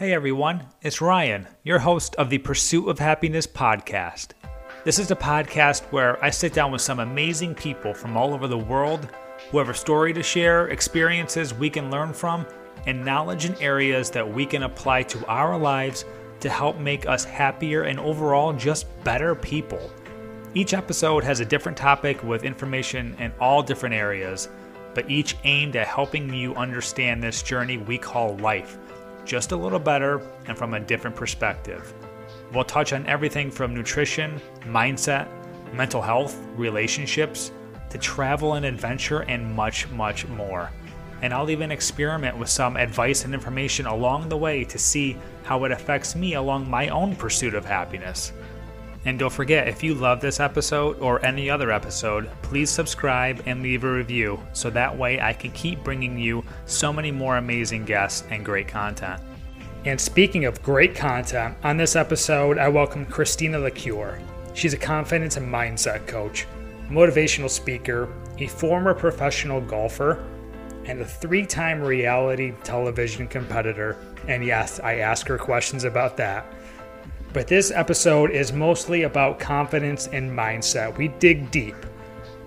Hey everyone, it's Ryan, your host of the Pursuit of Happiness podcast. This is a podcast where I sit down with some amazing people from all over the world who have a story to share, experiences we can learn from, and knowledge in areas that we can apply to our lives to help make us happier and overall just better people. Each episode has a different topic with information in all different areas, but each aimed at helping you understand this journey we call life just a little better and from a different perspective. We'll touch on everything from nutrition, mindset, mental health, relationships, to travel and adventure, and much, much more. And I'll even experiment with some advice and information along the way to see how it affects me along my own pursuit of happiness. And don't forget, if you love this episode or any other episode, please subscribe and leave a review so that way I can keep bringing you so many more amazing guests and great content. And speaking of great content, on this episode, I welcome Christina Lecuyer. She's a confidence and mindset coach, motivational speaker, a former professional golfer, and a three time reality television competitor. And yes, I ask her questions about that. But this episode is mostly about confidence and mindset. We dig deep.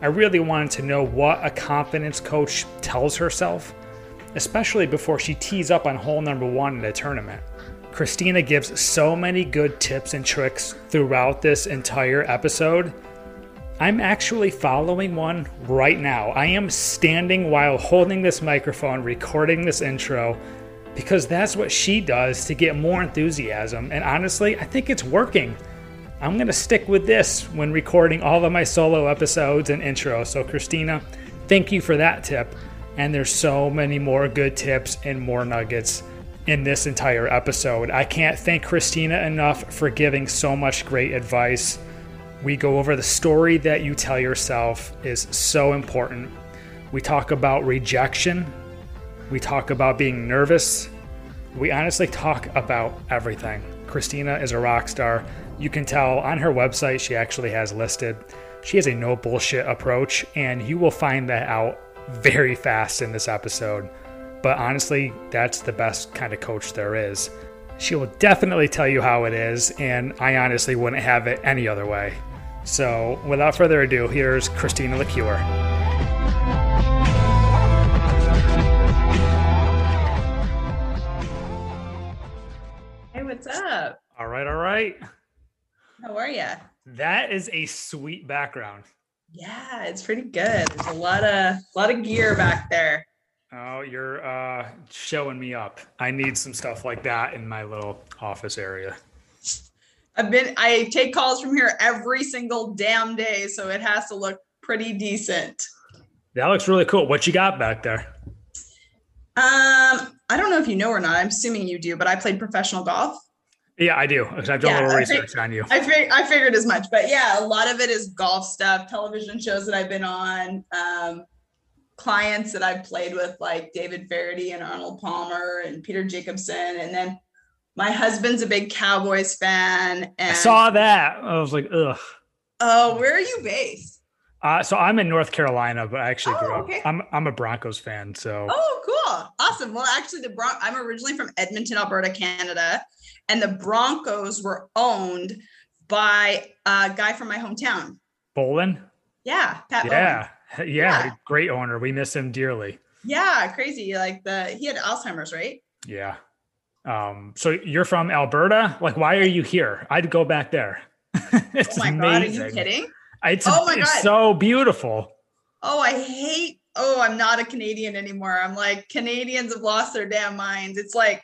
I really wanted to know what a confidence coach tells herself, especially before she tees up on hole number one in a tournament. Christina gives so many good tips and tricks throughout this entire episode. I'm actually following one right now. I am standing while holding this microphone, recording this intro, because that's what she does to get more enthusiasm. And honestly, I think it's working. I'm going to stick with this when recording all of my solo episodes and intros. So, Christina, thank you for that tip. And there's so many more good tips and more nuggets in this entire episode. I can't thank Christina enough for giving so much great advice. We go over the story that you tell yourself is so important. We talk about rejection we talk about being nervous. We honestly talk about everything. Christina is a rock star. You can tell on her website, she actually has listed. She has a no bullshit approach, and you will find that out very fast in this episode. But honestly, that's the best kind of coach there is. She will definitely tell you how it is, and I honestly wouldn't have it any other way. So, without further ado, here's Christina Lecuyer. Hey, what's up? All right, all right. How are you? That is a sweet background. Yeah, it's pretty good. There's a lot of a lot of gear back there. Oh, you're uh showing me up. I need some stuff like that in my little office area. I've been I take calls from here every single damn day, so it has to look pretty decent. That looks really cool. What you got back there? Um, I don't know if you know or not. I'm assuming you do, but I played professional golf. Yeah, I do. I've done yeah, a little research on you. I, fig- I figured as much, but yeah, a lot of it is golf stuff, television shows that I've been on, um, clients that I've played with, like David Feherty and Arnold Palmer and Peter Jacobsen. and then my husband's a big Cowboys fan. And I saw that. I was like, ugh. Oh, where are you based? Uh, so I'm in North Carolina, but I actually oh, grew up. Okay. I'm I'm a Broncos fan. So. Oh, cool! Awesome. Well, actually, the Bron- I'm originally from Edmonton, Alberta, Canada, and the Broncos were owned by a guy from my hometown. Bowlen? Yeah, Pat. Yeah, yeah, yeah. Great owner. We miss him dearly. Yeah, crazy. Like the he had Alzheimer's, right? Yeah. Um. So you're from Alberta. Like, why are you here? I'd go back there. it's oh my amazing. god! Are you kidding? It's, oh my it's God. so beautiful. Oh, I hate. Oh, I'm not a Canadian anymore. I'm like Canadians have lost their damn minds. It's like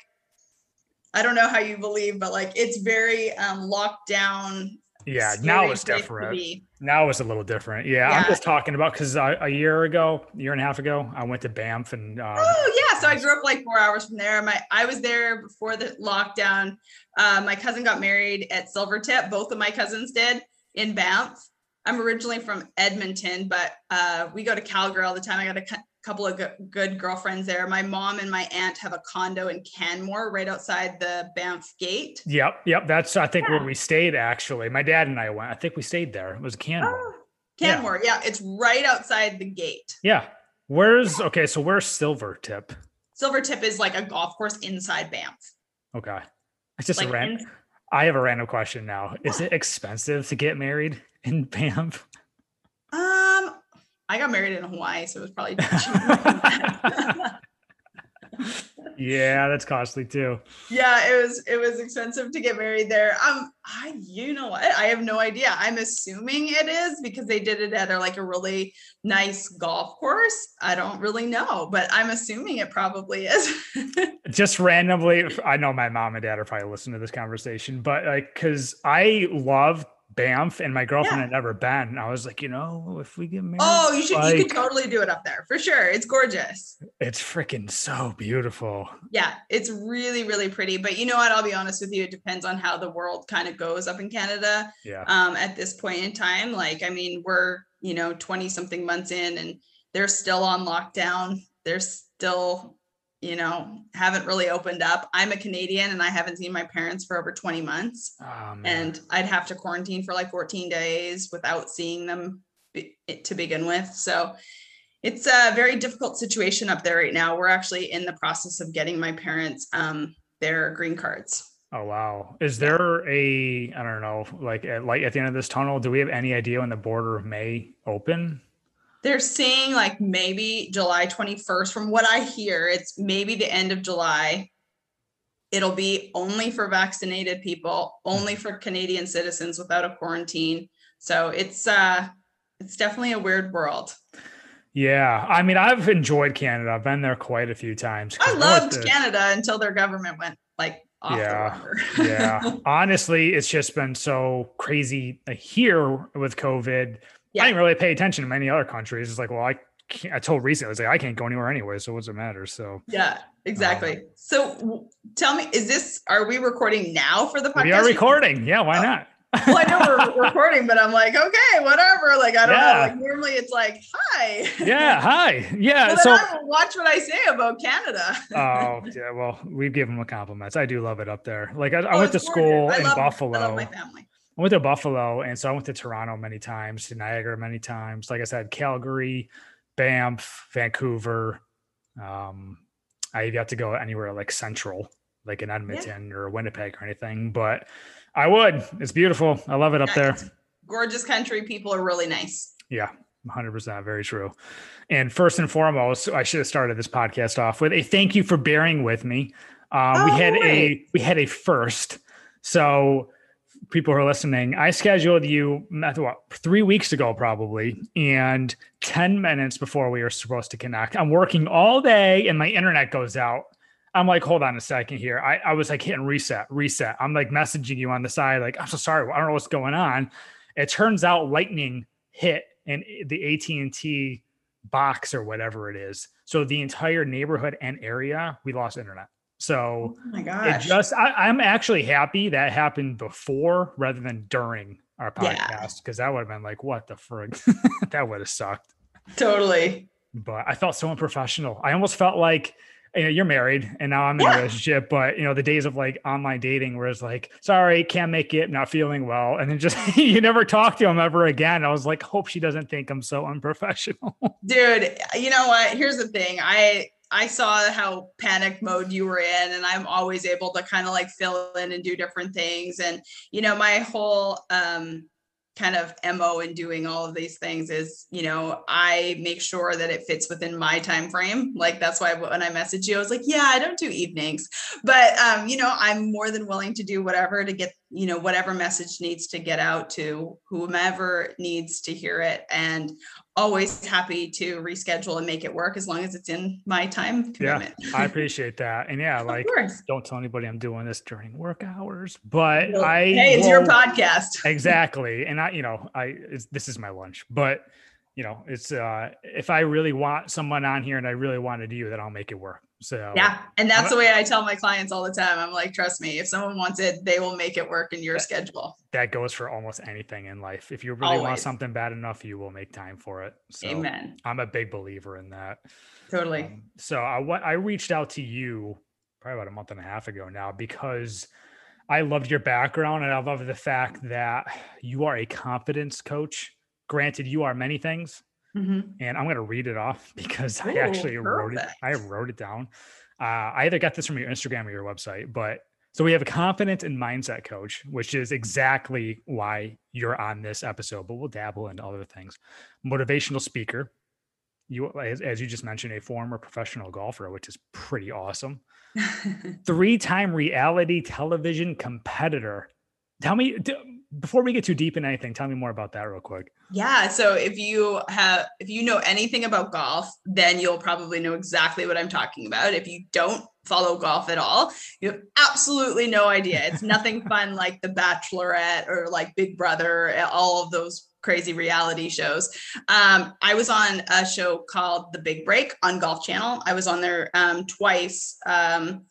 I don't know how you believe, but like it's very um, locked down. Yeah, now it's different. Now it's a little different. Yeah, yeah. I'm just talking about because a, a, year ago, a year and a half ago, I went to Banff and. Um, oh yeah, so I grew up like four hours from there. My I was there before the lockdown. Uh, my cousin got married at Silvertip. Both of my cousins did in Banff. I'm originally from Edmonton, but uh, we go to Calgary all the time. I got a couple of good girlfriends there. My mom and my aunt have a condo in Canmore, right outside the Banff Gate. Yep, yep. That's I think yeah. where we stayed. Actually, my dad and I went. I think we stayed there. It was Canmore. Oh, Canmore, yeah. yeah. it's right outside the gate. Yeah. Where's okay? So where's Silvertip? Silvertip is like a golf course inside Banff. Okay, it's just like a random. In- I have a random question now. Is it expensive to get married in Banff? Um, I got married in Hawaii, so it was probably yeah, that's costly too. Yeah, it was it was expensive to get married there. Um, I you know what? I have no idea. I'm assuming it is because they did it at a, like a really nice golf course. I don't really know, but I'm assuming it probably is. Just randomly, I know my mom and dad are probably listening to this conversation, but like because I love Banff, and my girlfriend yeah. had never been. I was like, you know, if we get married, oh, you should, like, you could totally do it up there for sure. It's gorgeous. It's freaking so beautiful. Yeah, it's really, really pretty. But you know what? I'll be honest with you. It depends on how the world kind of goes up in Canada. Yeah. Um, at this point in time, like, I mean, we're you know twenty something months in, and they're still on lockdown. They're still you know, haven't really opened up. I'm a Canadian and I haven't seen my parents for over 20 months. Oh, and I'd have to quarantine for like 14 days without seeing them be- to begin with. So it's a very difficult situation up there right now. We're actually in the process of getting my parents um, their green cards. Oh wow! Is there a I don't know like at, like at the end of this tunnel? Do we have any idea when the border may open? They're saying like maybe July 21st. From what I hear, it's maybe the end of July. It'll be only for vaccinated people, only for Canadian citizens without a quarantine. So it's uh it's definitely a weird world. Yeah, I mean, I've enjoyed Canada. I've been there quite a few times. I loved the, Canada until their government went like off yeah, yeah. Honestly, it's just been so crazy here with COVID yeah. I didn't really pay attention to many other countries. It's like, well, I can't, I told recently, I was like, I can't go anywhere anyway. So what's it matter? So yeah, exactly. Um, so tell me, is this, are we recording now for the podcast? We are recording. Yeah. Why oh. not? well, I know we're recording, but I'm like, okay, whatever. Like, I don't yeah. know. Like, normally it's like, hi. Yeah, hi. Yeah. so watch what I say about Canada. oh, yeah. Well, we give them a compliments. I do love it up there. Like, I, oh, I went to school in Buffalo. I love my family. I went to Buffalo, and so I went to Toronto many times, to Niagara many times. Like I said, Calgary, Banff, Vancouver. Um, I got to go anywhere like central, like in Edmonton yeah. or Winnipeg or anything, but I would. It's beautiful. I love it up there. Gorgeous country. People are really nice. Yeah, 100% very true. And first and foremost, I should have started this podcast off with a thank you for bearing with me. Um, oh, we had a we had a first. So people who are listening, I scheduled you mm, what, three weeks ago, probably, and 10 minutes before we were supposed to connect. I'm working all day and my internet goes out. I'm like, hold on a second here. I, I was like hitting reset, reset. I'm like messaging you on the side, like, I'm so sorry. I don't know what's going on. It turns out lightning hit in the AT&T box or whatever it is. So the entire neighborhood and area, we lost internet. So oh my gosh. it just I, am actually happy that happened before rather than during our podcast because yeah. that would have been like, what the frig? that would have sucked. Totally. But I felt so unprofessional. I almost felt like you know, you're married and now I'm in yeah. a relationship, but you know, the days of like online dating where it's like, sorry, can't make it, not feeling well. And then just you never talk to him ever again. I was like, hope she doesn't think I'm so unprofessional. Dude, you know what? Here's the thing. I I saw how panic mode you were in, and I'm always able to kind of like fill in and do different things. And you know, my whole um, kind of mo in doing all of these things is, you know, I make sure that it fits within my time frame. Like that's why when I message you, I was like, yeah, I don't do evenings, but um, you know, I'm more than willing to do whatever to get you know whatever message needs to get out to whomever needs to hear it and always happy to reschedule and make it work as long as it's in my time commitment. Yeah, I appreciate that. And yeah, like don't tell anybody I'm doing this during work hours, but well, I Hey, it's will, your podcast. exactly. And I, you know, I this is my lunch, but you know, it's uh if I really want someone on here and I really wanted you, then I'll make it work. So yeah, and that's the way I tell my clients all the time. I'm like, trust me, if someone wants it, they will make it work in your that, schedule. That goes for almost anything in life. If you really Always. want something bad enough, you will make time for it. So Amen. I'm a big believer in that. Totally. Um, so I what I reached out to you probably about a month and a half ago now because I loved your background and I love the fact that you are a confidence coach. Granted, you are many things, Mm-hmm. And I'm going to read it off because Ooh, I actually perfect. wrote it. I wrote it down. Uh, I either got this from your Instagram or your website, but so we have a confidence and mindset coach, which is exactly why you're on this episode, but we'll dabble into other things. Motivational speaker. You, as, as you just mentioned, a former professional golfer, which is pretty awesome. Three time reality television competitor. Tell me, before we get too deep in anything, tell me more about that real quick. Yeah. So if you have, if you know anything about golf, then you'll probably know exactly what I'm talking about. If you don't follow golf at all, you have absolutely no idea. It's nothing fun like The Bachelorette or like Big Brother, all of those crazy reality shows. Um, I was on a show called The Big Break on Golf Channel. I was on there um, twice. Um,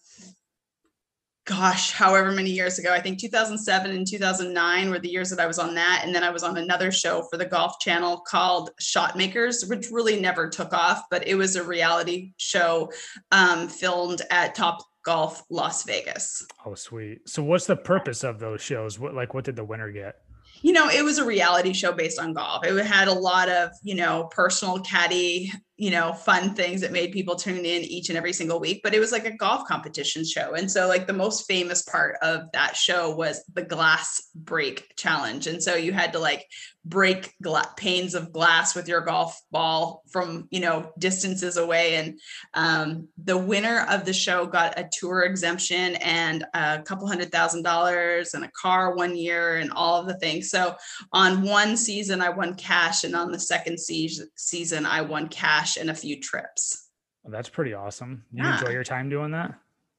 gosh, however many years ago. I think 2007 and 2009 were the years that I was on that. And then I was on another show for the Golf Channel called Shot Makers, which really never took off, but it was a reality show um, filmed at Top Golf Las Vegas. Oh, sweet. So, what's the purpose of those shows? What, like, what did the winner get? you know, it was a reality show based on golf. It had a lot of, you know, personal caddy you know, fun things that made people tune in each and every single week, but it was like a golf competition show. And so, like, the most famous part of that show was the glass break challenge. And so, you had to like break gla- panes of glass with your golf ball from, you know, distances away. And um, the winner of the show got a tour exemption and a couple hundred thousand dollars and a car one year and all of the things. So, on one season, I won cash, and on the second se- season, I won cash cash and a few trips. Well, that's pretty awesome. You yeah. enjoy your time doing that?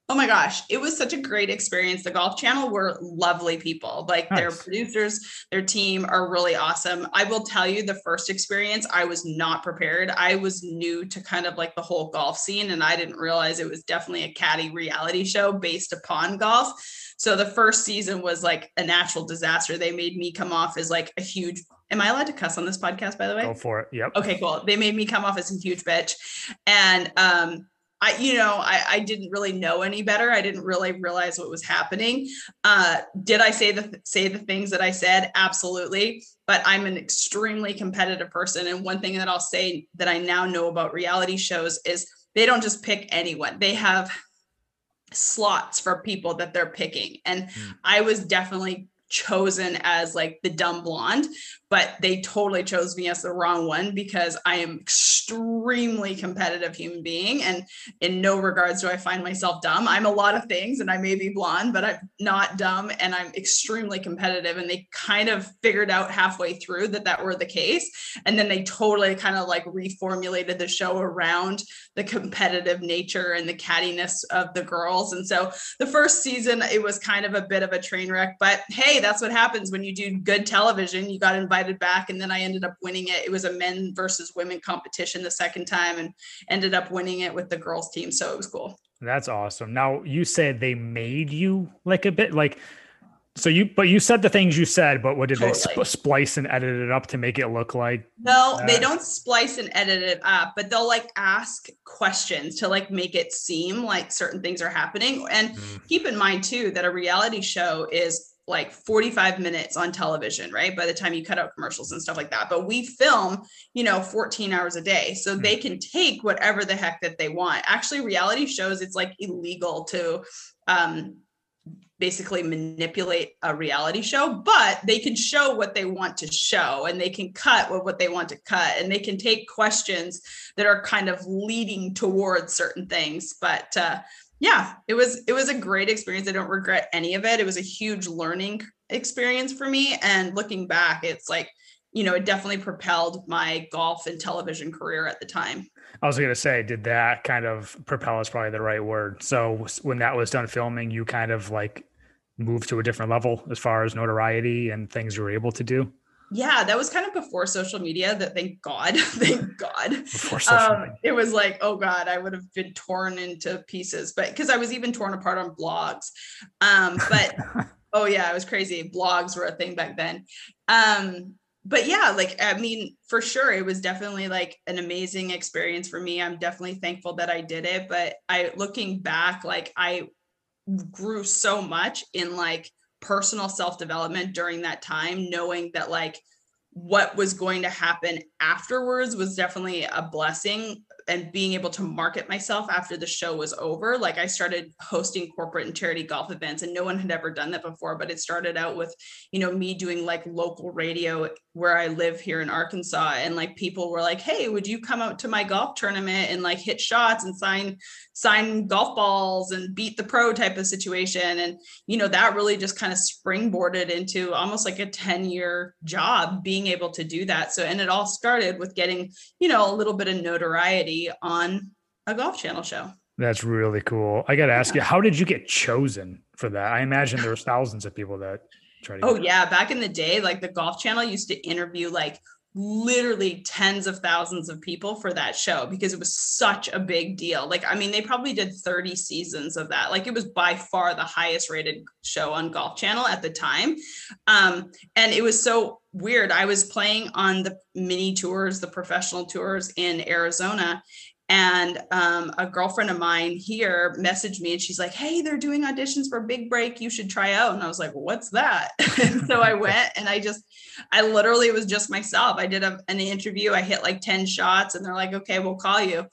Oh my gosh, it was such a great experience. The Golf Channel were lovely people. Like nice. their producers, their team are really awesome. I will tell you the first experience, I was not prepared. I was new to kind of like the whole golf scene and I didn't realize it was definitely a caddy reality show based upon golf. So the first season was like a natural disaster. They made me come off as like a huge Am I allowed to cuss on this podcast, by the way? Go for it. Yep. Okay, cool. They made me come off as a huge bitch. And um, I, you know, I, I didn't really know any better. I didn't really realize what was happening. Uh, did I say the say the things that I said? Absolutely. But I'm an extremely competitive person. And one thing that I'll say that I now know about reality shows is they don't just pick anyone. They have slots for people that they're picking. And mm. I was definitely chosen as like the dumb blonde, but they totally chose me as the wrong one because I am extremely competitive human being and in no regards do I find myself dumb. I'm a lot of things and I may be blonde, but I'm not dumb and I'm extremely competitive and they kind of figured out halfway through that that were the case and then they totally kind of like reformulated the show around the competitive nature and the cattiness of the girls. And so the first season it was kind of a bit of a train wreck, but hey, that's what happens when you do good television. You got invited invited back and then I ended up winning it. It was a men versus women competition the second time and ended up winning it with the girls team. So it was cool. That's awesome. Now you said they made you like a bit like so you but you said the things you said, but what did totally. they sp- splice and edit it up to make it look like? No, that? they don't splice and edit it up, but they'll like ask questions to like make it seem like certain things are happening. And mm. keep in mind too that a reality show is like 45 minutes on television, right? By the time you cut out commercials and stuff like that. But we film, you know, 14 hours a day. So they can take whatever the heck that they want. Actually, reality shows, it's like illegal to um, basically manipulate a reality show, but they can show what they want to show and they can cut what, what they want to cut and they can take questions that are kind of leading towards certain things. But uh, yeah, it was it was a great experience. I don't regret any of it. It was a huge learning experience for me. And looking back, it's like, you know, it definitely propelled my golf and television career at the time. I was going to say, did that kind of propel is probably the right word. So when that was done filming, you kind of like moved to a different level as far as notoriety and things you were able to do? Yeah, that was kind of before social media. That thank God, thank God. Um, It was like, oh God, I would have been torn into pieces. But because I was even torn apart on blogs. Um, but oh yeah, it was crazy. Blogs were a thing back then. Um, but yeah, like I mean, for sure, it was definitely like an amazing experience for me. I'm definitely thankful that I did it. But I looking back, like I grew so much in like personal self development during that time, knowing that like what was going to happen afterwards was definitely a blessing and being able to market myself after the show was over like i started hosting corporate and charity golf events and no one had ever done that before but it started out with you know me doing like local radio where i live here in arkansas and like people were like hey would you come out to my golf tournament and like hit shots and sign sign golf balls and beat the pro type of situation? And you know that really just kind of springboarded into almost like a 10 year job being able to do that. So and it all started with getting you know a little bit of notoriety on a golf channel show. That's really cool. I got to ask yeah. you, how did you get chosen for that? I imagine there was thousands of people that tried to. Oh yeah, back in the day, like the Golf Channel used to interview like literally tens of thousands of people for that show because it was such a big deal. Like, I mean, they probably did 30 seasons of that. Like, it was by far the highest rated show on Golf Channel at the time. Um, and it was so weird. I was playing on the mini tours, the professional tours in Arizona, and um, a girlfriend of mine here messaged me and she's like, Hey, they're doing auditions for Big Break. You should try out. And I was like, What's that? and so I went and I just, I literally was just myself. I did a, an interview. I hit like 10 shots and they're like, Okay, we'll call you.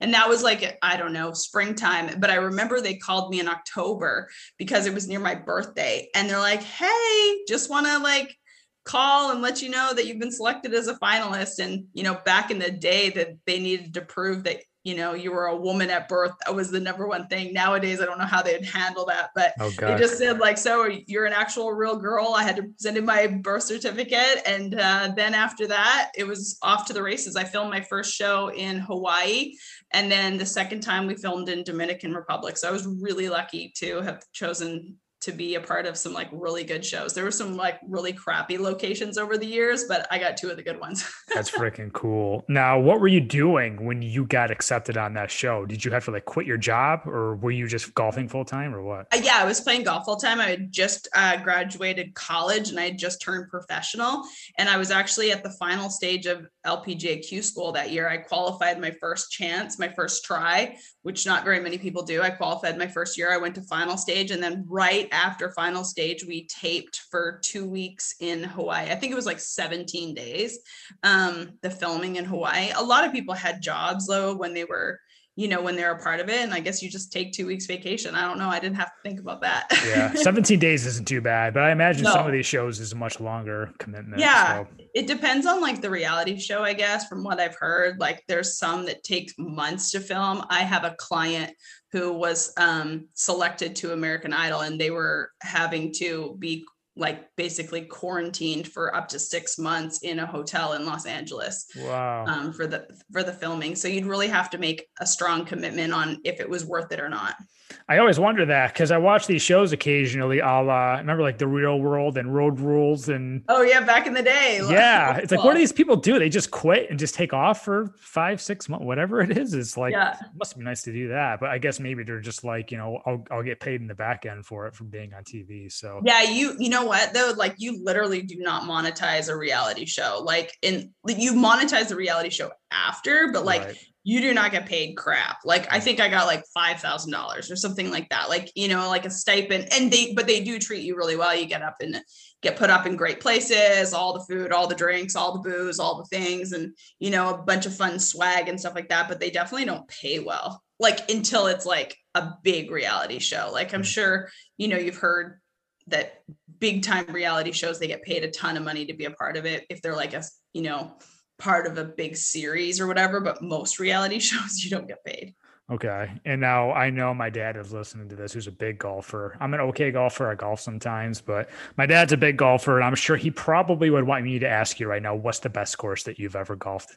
And that was like, I don't know, springtime. But I remember they called me in October because it was near my birthday. And they're like, Hey, just want to like, call and let you know that you've been selected as a finalist. And you know back in the day that they needed to prove that you know you were a woman at birth that was the number one thing. Nowadays i don't know how they'd handle that but oh, they just said like so you're an actual real girl. I had to send in my birth certificate. And uh, then after that it was off to the races. I filmed my first show in hawaii and then the second time we filmed in dominican republic. So i was really lucky to have chosen to be a part of some like really good shows. There were some like really crappy locations over the years, but I got two of the good ones. That's freaking cool. Now, what were you doing when you got accepted on that show? Did you have to like quit your job or were you just golfing full time or what? Uh, yeah, I was playing golf full time. I had just uh, graduated college and I had just turned professional. And I was actually at the final stage of LPGAQ school that year. I qualified my first chance, my first try, which not very many people do. I qualified my first year. I went to final stage and then right after final stage, we taped for two weeks in Hawaii. I think it was like 17 days, um, the filming in Hawaii. A lot of people had jobs though when they were you know, when they're a part of it. And I guess you just take two weeks vacation. I don't know. I didn't have to think about that. yeah. 17 days isn't too bad, but I imagine no. some of these shows is a much longer commitment. Yeah. So. It depends on like the reality show, I guess, from what I've heard. Like there's some that take months to film. I have a client who was um, selected to American Idol and they were having to be like basically quarantined for up to six months in a hotel in Los Angeles. Wow. Um, for the for the filming. So you'd really have to make a strong commitment on if it was worth it or not. I always wonder that because I watch these shows occasionally. A la, remember like the Real World and Road Rules and oh yeah, back in the day. Yeah, it's like what do these people do? They just quit and just take off for five, six months, whatever it is. It's like yeah. it must be nice to do that, but I guess maybe they're just like you know I'll I'll get paid in the back end for it from being on TV. So yeah, you you know what though, like you literally do not monetize a reality show. Like in you monetize the reality show after, but like. Right you do not get paid crap. Like I think I got like five thousand dollars or something like that. Like you know, like a stipend, and they but they do treat you really well. You get up and get put up in great places, all the food, all the drinks, all the booze, all the things, and you know, a bunch of fun swag and stuff like that. But they definitely don't pay well. Like until it's like a big reality show. Like I'm mm. sure you know you've heard that big time reality shows they get paid a ton of money to be a part of it if they're like a you know part of a big series or whatever, but most reality shows you don't get paid. Okay. And now I know my dad is listening to this, who's a big golfer. I'm an okay golfer. I golf sometimes, but my dad's a big golfer. And I'm sure he probably would want me to ask you right now what's the best course that you've ever golfed?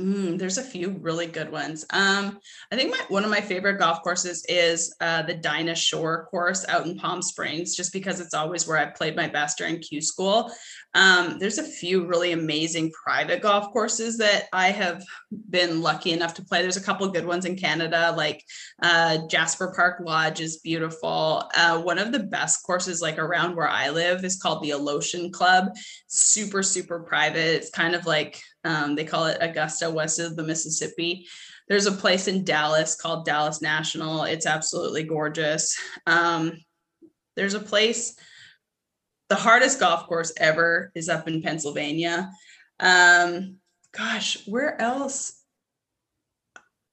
Mm, there's a few really good ones. Um, I think my, one of my favorite golf courses is uh, the Dinah Shore course out in Palm Springs, just because it's always where I played my best during Q school. Um, there's a few really amazing private golf courses that I have been lucky enough to play. There's a couple good ones in Canada, like uh, Jasper Park Lodge is beautiful. Uh, one of the best courses, like around where I live, is called the Alotian Club. Super, super private. It's kind of like um, they call it Augusta, west of the Mississippi. There's a place in Dallas called Dallas National. It's absolutely gorgeous. Um, there's a place, the hardest golf course ever is up in Pennsylvania. Um, gosh, where else?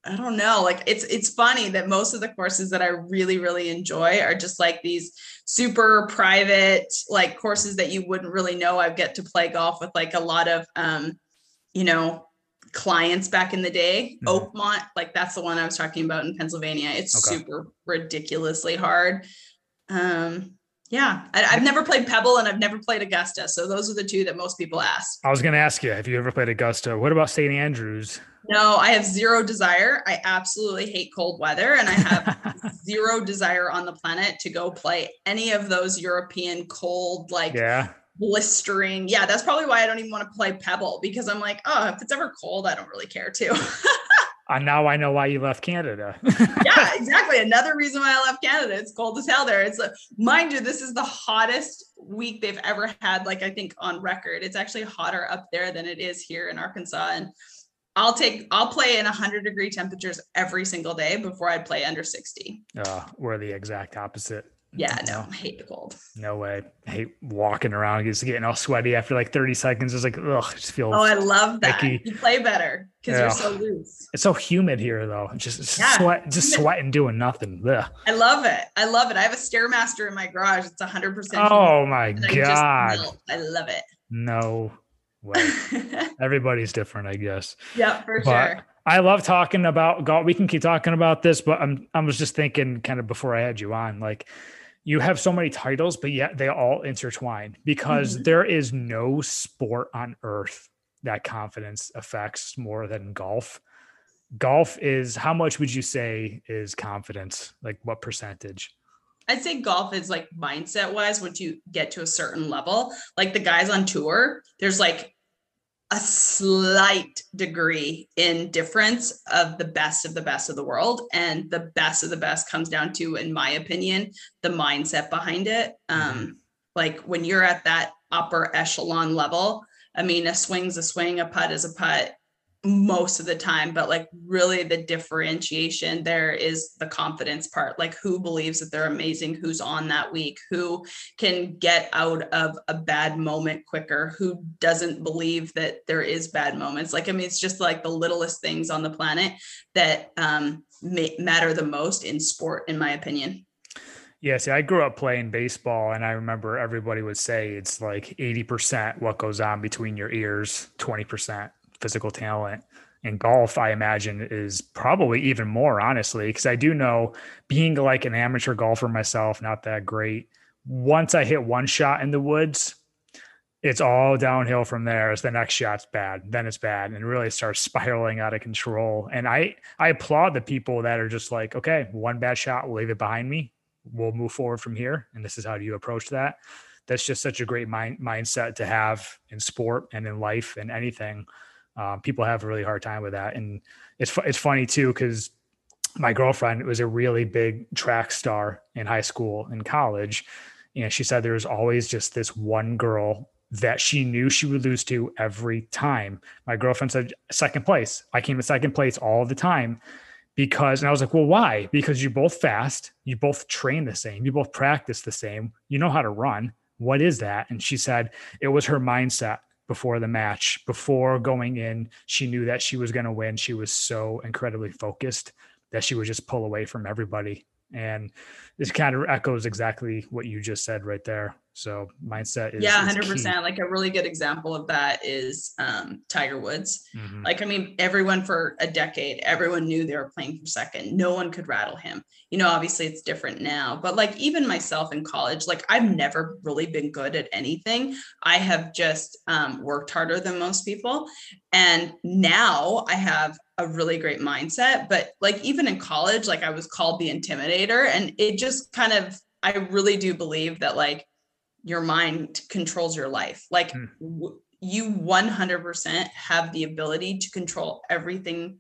I don't know. Like it's it's funny that most of the courses that I really really enjoy are just like these super private like courses that you wouldn't really know. I get to play golf with like a lot of um you know, clients back in the day. Mm-hmm. Oakmont, like that's the one I was talking about in Pennsylvania. It's okay. super ridiculously hard. Um, yeah, I, have never played Pebble and I've never played Augusta. So those are the two that most people ask. I was going to ask you, have you ever played Augusta? What about St. Andrews? No, I have zero desire. I absolutely hate cold weather and I have zero desire on the planet to go play any of those European cold, like yeah blistering. Yeah, that's probably why I don't even want to play Pebble because I'm like, oh, if it's ever cold, I don't really care too. And now I know why you left Canada. yeah, exactly. Another reason why I left Canada. It's cold as hell there. It's like, mind you, this is the hottest week they've ever had, like I think on record. It's actually hotter up there than it is here in Arkansas. And I'll take I'll play in 100 degree temperatures every single day before I'd play under 60. Uh, we're the exact opposite. Yeah, no, I hate the cold. No way. I hate walking around. It's getting all sweaty after like 30 seconds. It's like, ugh, it just feels. Oh, I love that. Icky. You play better because yeah. you're so loose. It's so humid here, though. Just, yeah. sweat, just sweating, doing nothing. Ugh. I love it. I love it. I have a stairmaster in my garage. It's 100. percent Oh my god! I, I love it. No way. Everybody's different, I guess. Yeah, for but, sure. I love talking about golf. We can keep talking about this, but I'm I was just thinking kind of before I had you on, like you have so many titles, but yet they all intertwine because mm-hmm. there is no sport on earth that confidence affects more than golf. Golf is how much would you say is confidence? Like what percentage? I'd say golf is like mindset wise, once you get to a certain level, like the guys on tour, there's like a slight degree in difference of the best of the best of the world. And the best of the best comes down to in my opinion the mindset behind it. Um mm-hmm. like when you're at that upper echelon level i mean a swing's a swing a putt is a putt most of the time but like really the differentiation there is the confidence part. Like who believes that they're amazing? Who's on that week? Who can get out of a bad moment quicker? Who doesn't believe that there is bad moments? Like i mean it's just like the littlest things on the planet that um, matter the most in sport in my opinion. Yeah, see, I grew up playing baseball, and I remember everybody would say it's like 80% what goes on between your ears, 20% physical talent. And golf, I imagine, is probably even more, honestly, because I do know being like an amateur golfer myself, not that great. Once I hit one shot in the woods, it's all downhill from there as the next shot's bad then it's bad and really starts spiraling out of control and i i applaud the people that are just like okay one bad shot we'll leave it behind me we'll move forward from here and this is how you approach that that's just such a great mind mindset to have in sport and in life and anything um, people have a really hard time with that, and it's it's funny too because my girlfriend was a really big track star in high school and college, and she said there was always just this one girl that she knew she would lose to every time. My girlfriend said second place. I came in second place all the time because and I was like, "Well, why?" Because you're both fast, you both train the same, you both practice the same, you know how to run. What is that? And she said it was her mindset before the match. Before going in, she knew that she was going to win. She was so incredibly focused that she would just pull away from everybody. And this kind of echoes exactly what you just said right there. So mindset is yeah, hundred percent. Like a really good example of that is um, Tiger Woods. Mm-hmm. Like I mean, everyone for a decade, everyone knew they were playing for second. No one could rattle him. You know, obviously it's different now, but like even myself in college, like I've never really been good at anything. I have just um, worked harder than most people, and now I have a really great mindset. But like even in college, like I was called the intimidator, and it just kind of I really do believe that like your mind controls your life. Like hmm. w- you 100% have the ability to control everything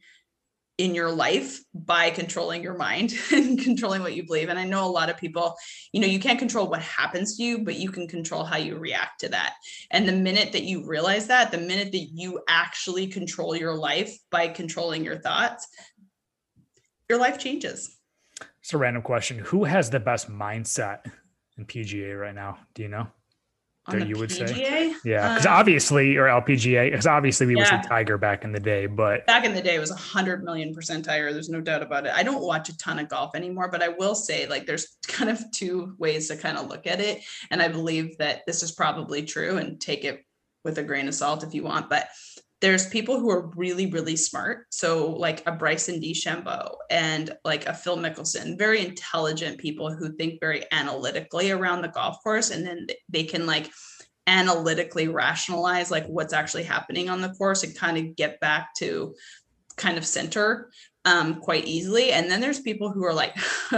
in your life by controlling your mind and controlling what you believe. And I know a lot of people, you know, you can't control what happens to you, but you can control how you react to that. And the minute that you realize that, the minute that you actually control your life by controlling your thoughts, your life changes. It's a random question. Who has the best mindset in PGA right now? Do you know? that you would PGA? say? Yeah, because um, obviously, or LPGA, because obviously we yeah. was a Tiger back in the day, but back in the day it was a hundred million percent Tiger. There's no doubt about it. I don't watch a ton of golf anymore, but I will say like there's kind of two ways to kind of look at it, and I believe that this is probably true, and take it with a grain of salt if you want, but there's people who are really really smart. So like a bryson dechambeau and like a phil mickelson very intelligent people who think very analytically around the golf course. And then they can like analytically rationalize like what's actually happening on the course and kind of get back to kind of center um, quite easily. And then there's people who are like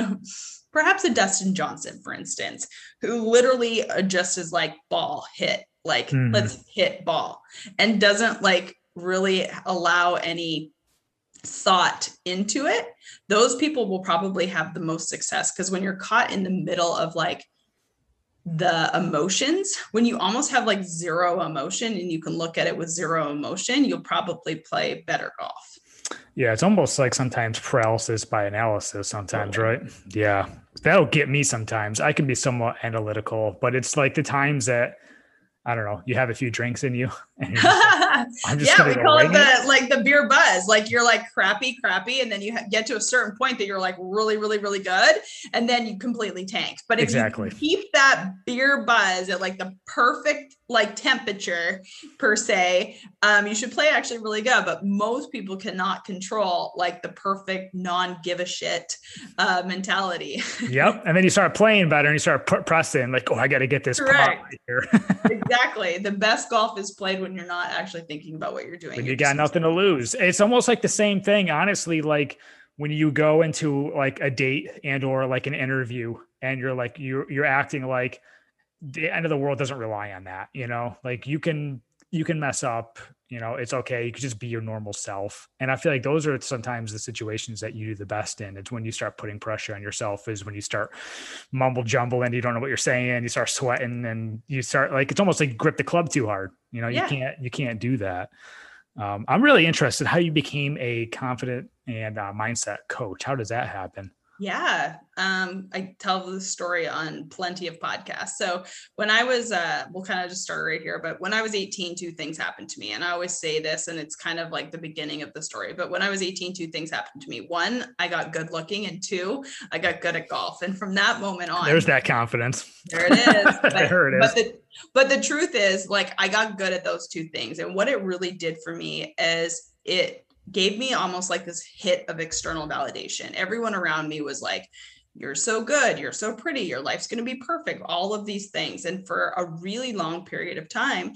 perhaps a dustin johnson for instance who literally just is like ball hit like mm-hmm. let's hit ball and doesn't like really allow any thought into it those people will probably have the most success. Because when you're caught in the middle of like the emotions when you almost have like zero emotion and you can look at it with zero emotion you'll probably play better golf. Yeah it's almost like sometimes paralysis by analysis sometimes right? Yeah. That'll get me sometimes. I can be somewhat analytical but it's like the times that I don't know, you have a few drinks in you. Just, yeah, we call it the it. like the beer buzz. Like you're like crappy, crappy, and then you get to a certain point that you're like really, really, really good, and then you completely tank. But if exactly. you keep that beer buzz at like the perfect like temperature per se, um, you should play actually really good. But most people cannot control like the perfect non give a shit uh, mentality. yep, and then you start playing better, and you start pr- pressing like, oh, I got to get this right here. exactly. The best golf is played when you're not actually thinking about what you're doing. When you got nothing to lose. It's almost like the same thing, honestly. Like when you go into like a date and or like an interview, and you're like you're you're acting like the end of the world doesn't rely on that. You know, like you can you can mess up you know it's okay you could just be your normal self. And i feel like those are sometimes the situations that you do the best in. It's when you start putting pressure on yourself is when you start mumble jumble and you don't know what you're saying you start sweating and you start like it's almost like grip the club too hard. You know yeah. you can't you can't do that. Um, i'm really interested how you became a confident and uh, mindset coach. How does that happen yeah, um, I tell the story on plenty of podcasts. So when I was, uh, we'll kind of just start right here, but when I was 18, two things happened to me. And I always say this, and it's kind of like the beginning of the story. But when I was 18, two things happened to me. One, I got good looking, and two, I got good at golf. And from that moment on, there's that confidence. There it is. But, there it is. But the, but the truth is, like, I got good at those two things. And what it really did for me is it gave me almost like this hit of external validation. Everyone around me was like, you're so good, you're so pretty, your life's going to be perfect, all of these things. And for a really long period of time,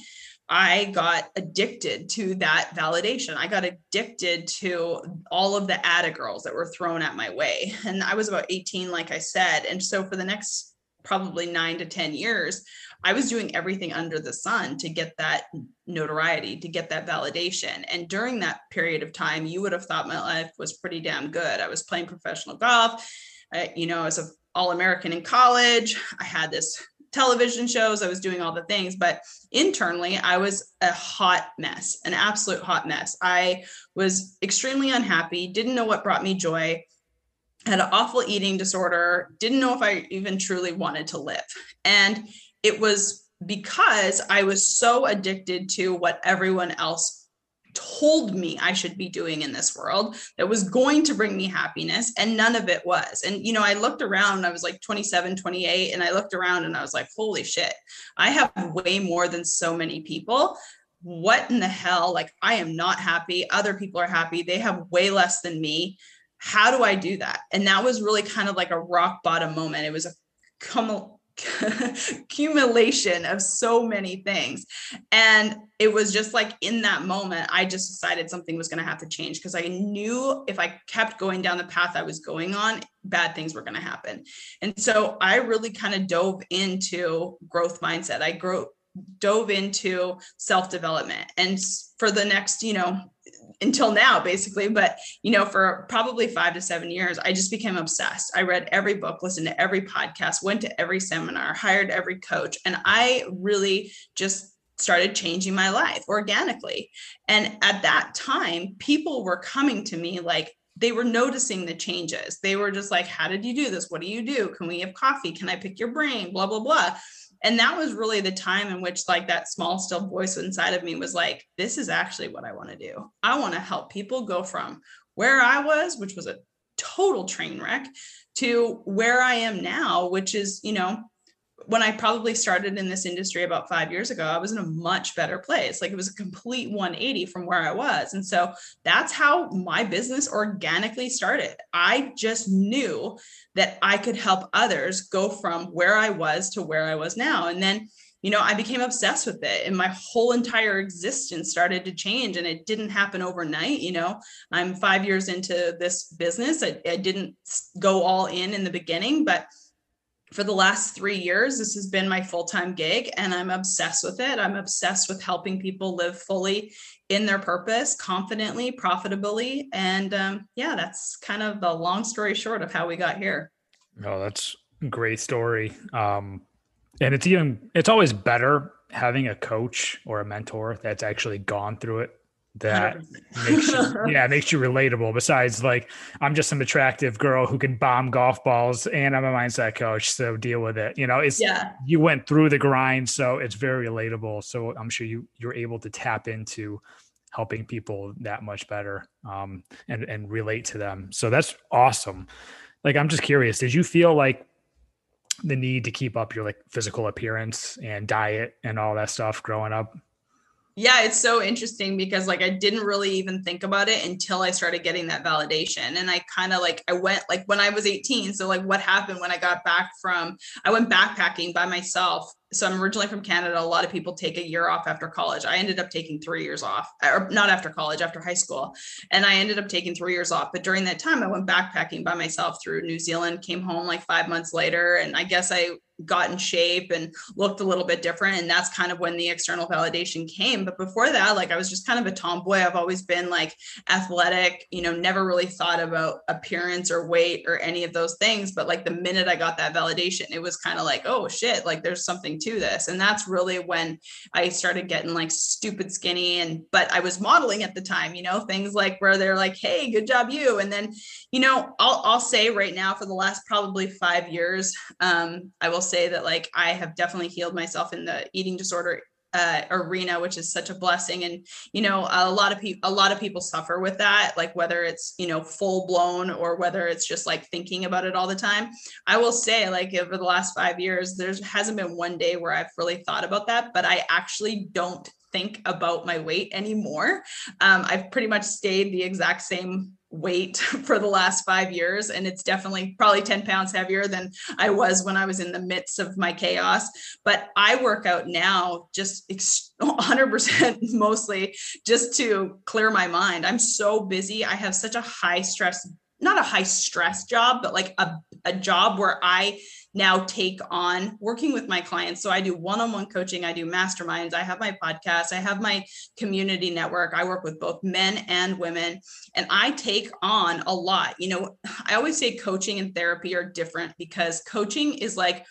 I got addicted to that validation. I got addicted to all of the ATA girls that were thrown at my way. And I was about 18, like I said. And so for the next probably nine to 10 years, I was doing everything under the sun to get that notoriety, to get that validation. And during that period of time, you would have thought my life was pretty damn good. I was playing professional golf. I, you know, as an all American in college, I had this television shows, I was doing all the things, but internally, I was a hot mess, an absolute hot mess. I was extremely unhappy, didn't know what brought me joy had an awful eating disorder, didn't know if I even truly wanted to live. And it was because I was so addicted to what everyone else told me I should be doing in this world that was going to bring me happiness and none of it was. And you know, I looked around, I was like 27, 28 and I looked around and I was like, "Holy shit. I have way more than so many people." What in the hell? Like I am not happy. Other people are happy. They have way less than me. How do I do that? And that was really kind of like a rock bottom moment. It was a come accumulation of so many things. And it was just like in that moment, I just decided something was going to have to change because I knew if I kept going down the path I was going on, bad things were going to happen. And so I really kind of dove into growth mindset. I grew dove into self development and for the next you know until now basically but you know for probably 5 to 7 years I just became obsessed. I read every book listened to every podcast went to every seminar hired every coach and I really just started changing my life organically. And at that time people were coming to me like they were noticing the changes. They were just like how did you do this? What do you do? Can we have coffee? Can i pick your brain? Blah blah blah and that was really the time in which like that small still voice inside of me was like this is actually what i want to do. I want to help people go from where i was which was a total train wreck to where i am now which is you know when I probably started in this industry about five years ago, I was in a much better place. Like it was a complete 180 from where I was. And so that's how my business organically started. I just knew that I could help others go from where I was to where I was now. And then, you know, I became obsessed with it and my whole entire existence started to change. And it didn't happen overnight. You know, I'm five years into this business. I, I didn't go all in in the beginning, but for the last three years, this has been my full time gig, and I'm obsessed with it. I'm obsessed with helping people live fully in their purpose, confidently, profitably. And um, yeah, that's kind of the long story short of how we got here. Oh, that's great story. Um, and it's even, it's always better having a coach or a mentor that's actually gone through it that makes you, yeah makes you relatable. Besides like i'm just some attractive girl who can bomb golf balls and i'm a mindset coach so deal with it. You know it's yeah. you went through the grind so it's very relatable. So i'm sure you you're able to tap into helping people that much better um and and relate to them. So that's awesome. Like i'm just curious did you feel like the need to keep up your like physical appearance and diet and all that stuff growing up yeah it's so interesting because like i didn't really even think about it until i started getting that validation. And i kind of like i went like when i was 18 so like what happened when i got back from i went backpacking by myself so I'm originally from Canada. A lot of people take a year off after college. I ended up taking three years off, or not after college, after high school. And I ended up taking three years off. But during that time, I went backpacking by myself through New Zealand, came home like five months later. And I guess I got in shape and looked a little bit different. And that's kind of when the external validation came. But before that, like I was just kind of a tomboy. I've always been like athletic, you know, never really thought about appearance or weight or any of those things. But like the minute I got that validation, it was kind of like, oh shit, like there's something to this. And that's really when I started getting like stupid skinny. And, but I was modeling at the time, you know, things like where they're like, hey, good job, you. And then, you know, I'll, I'll say right now for the last probably five years, um, I will say that like I have definitely healed myself in the eating disorder uh, arena, which is such a blessing. And you know, a lot of people, a lot of people suffer with that, like whether it's you know full blown or whether it's just like thinking about it all the time. I will say, like over the last five years, there hasn't been one day where I've really thought about that, but I actually don't think about my weight anymore. Um, I've pretty much stayed the exact same weight for the last five years and it's definitely probably 10 pounds heavier than i was when i was in the midst of my chaos. But i work out now just 100% mostly just to clear my mind. I'm so busy. I have such a high stress not a high stress job but like a, a job where i now take on working with my clients. So I do one on one coaching, I do masterminds, I have my podcast, I have my community network. I work with both men and women, and I take on a lot. You know, I always say coaching and therapy are different because coaching is like,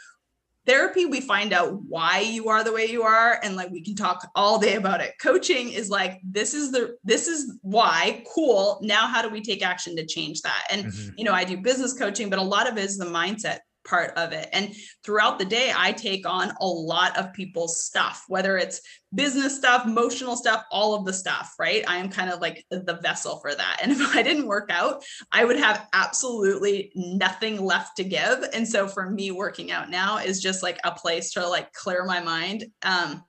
therapy we find out why you are the way you are and like we can talk all day about it. Coaching is like this is the this is why cool now how do we take action to change that? And mm-hmm. you know i do business coaching but a lot of it is the mindset part of it. And throughout the day, I take on a lot of people's stuff, whether it's business stuff, emotional stuff, all of the stuff, right? I am kind of like the vessel for that. And if I didn't work out, I would have absolutely nothing left to give. And so for me, working out now is just like a place to like clear my mind. Um,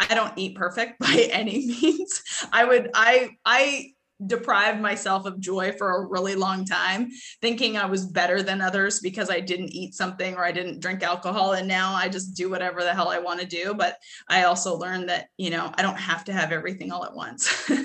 I don't eat perfect by any means. I would, I, I, deprived myself of joy for a really long time thinking i was better than others because i didn't eat something or i didn't drink alcohol and now i just do whatever the hell i want to do. But i also learned that you know i don't have to have everything all at once.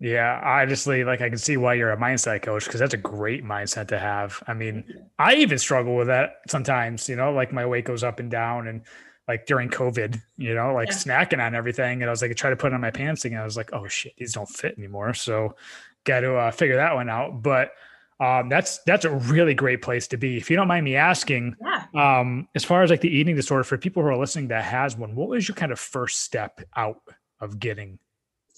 Yeah honestly like i can see why you're a mindset coach because that's a great mindset to have. I mean i even struggle with that sometimes you know like my weight goes up and down and like during COVID, you know, like yeah. snacking on everything. And I was like, I tried to put on my pants again. I was like, oh shit, these don't fit anymore. So got to uh, figure that one out. But um, that's that's a really great place to be. If you don't mind me asking, yeah. um, as far as like the eating disorder for people who are listening that has one, what was your kind of first step out of getting?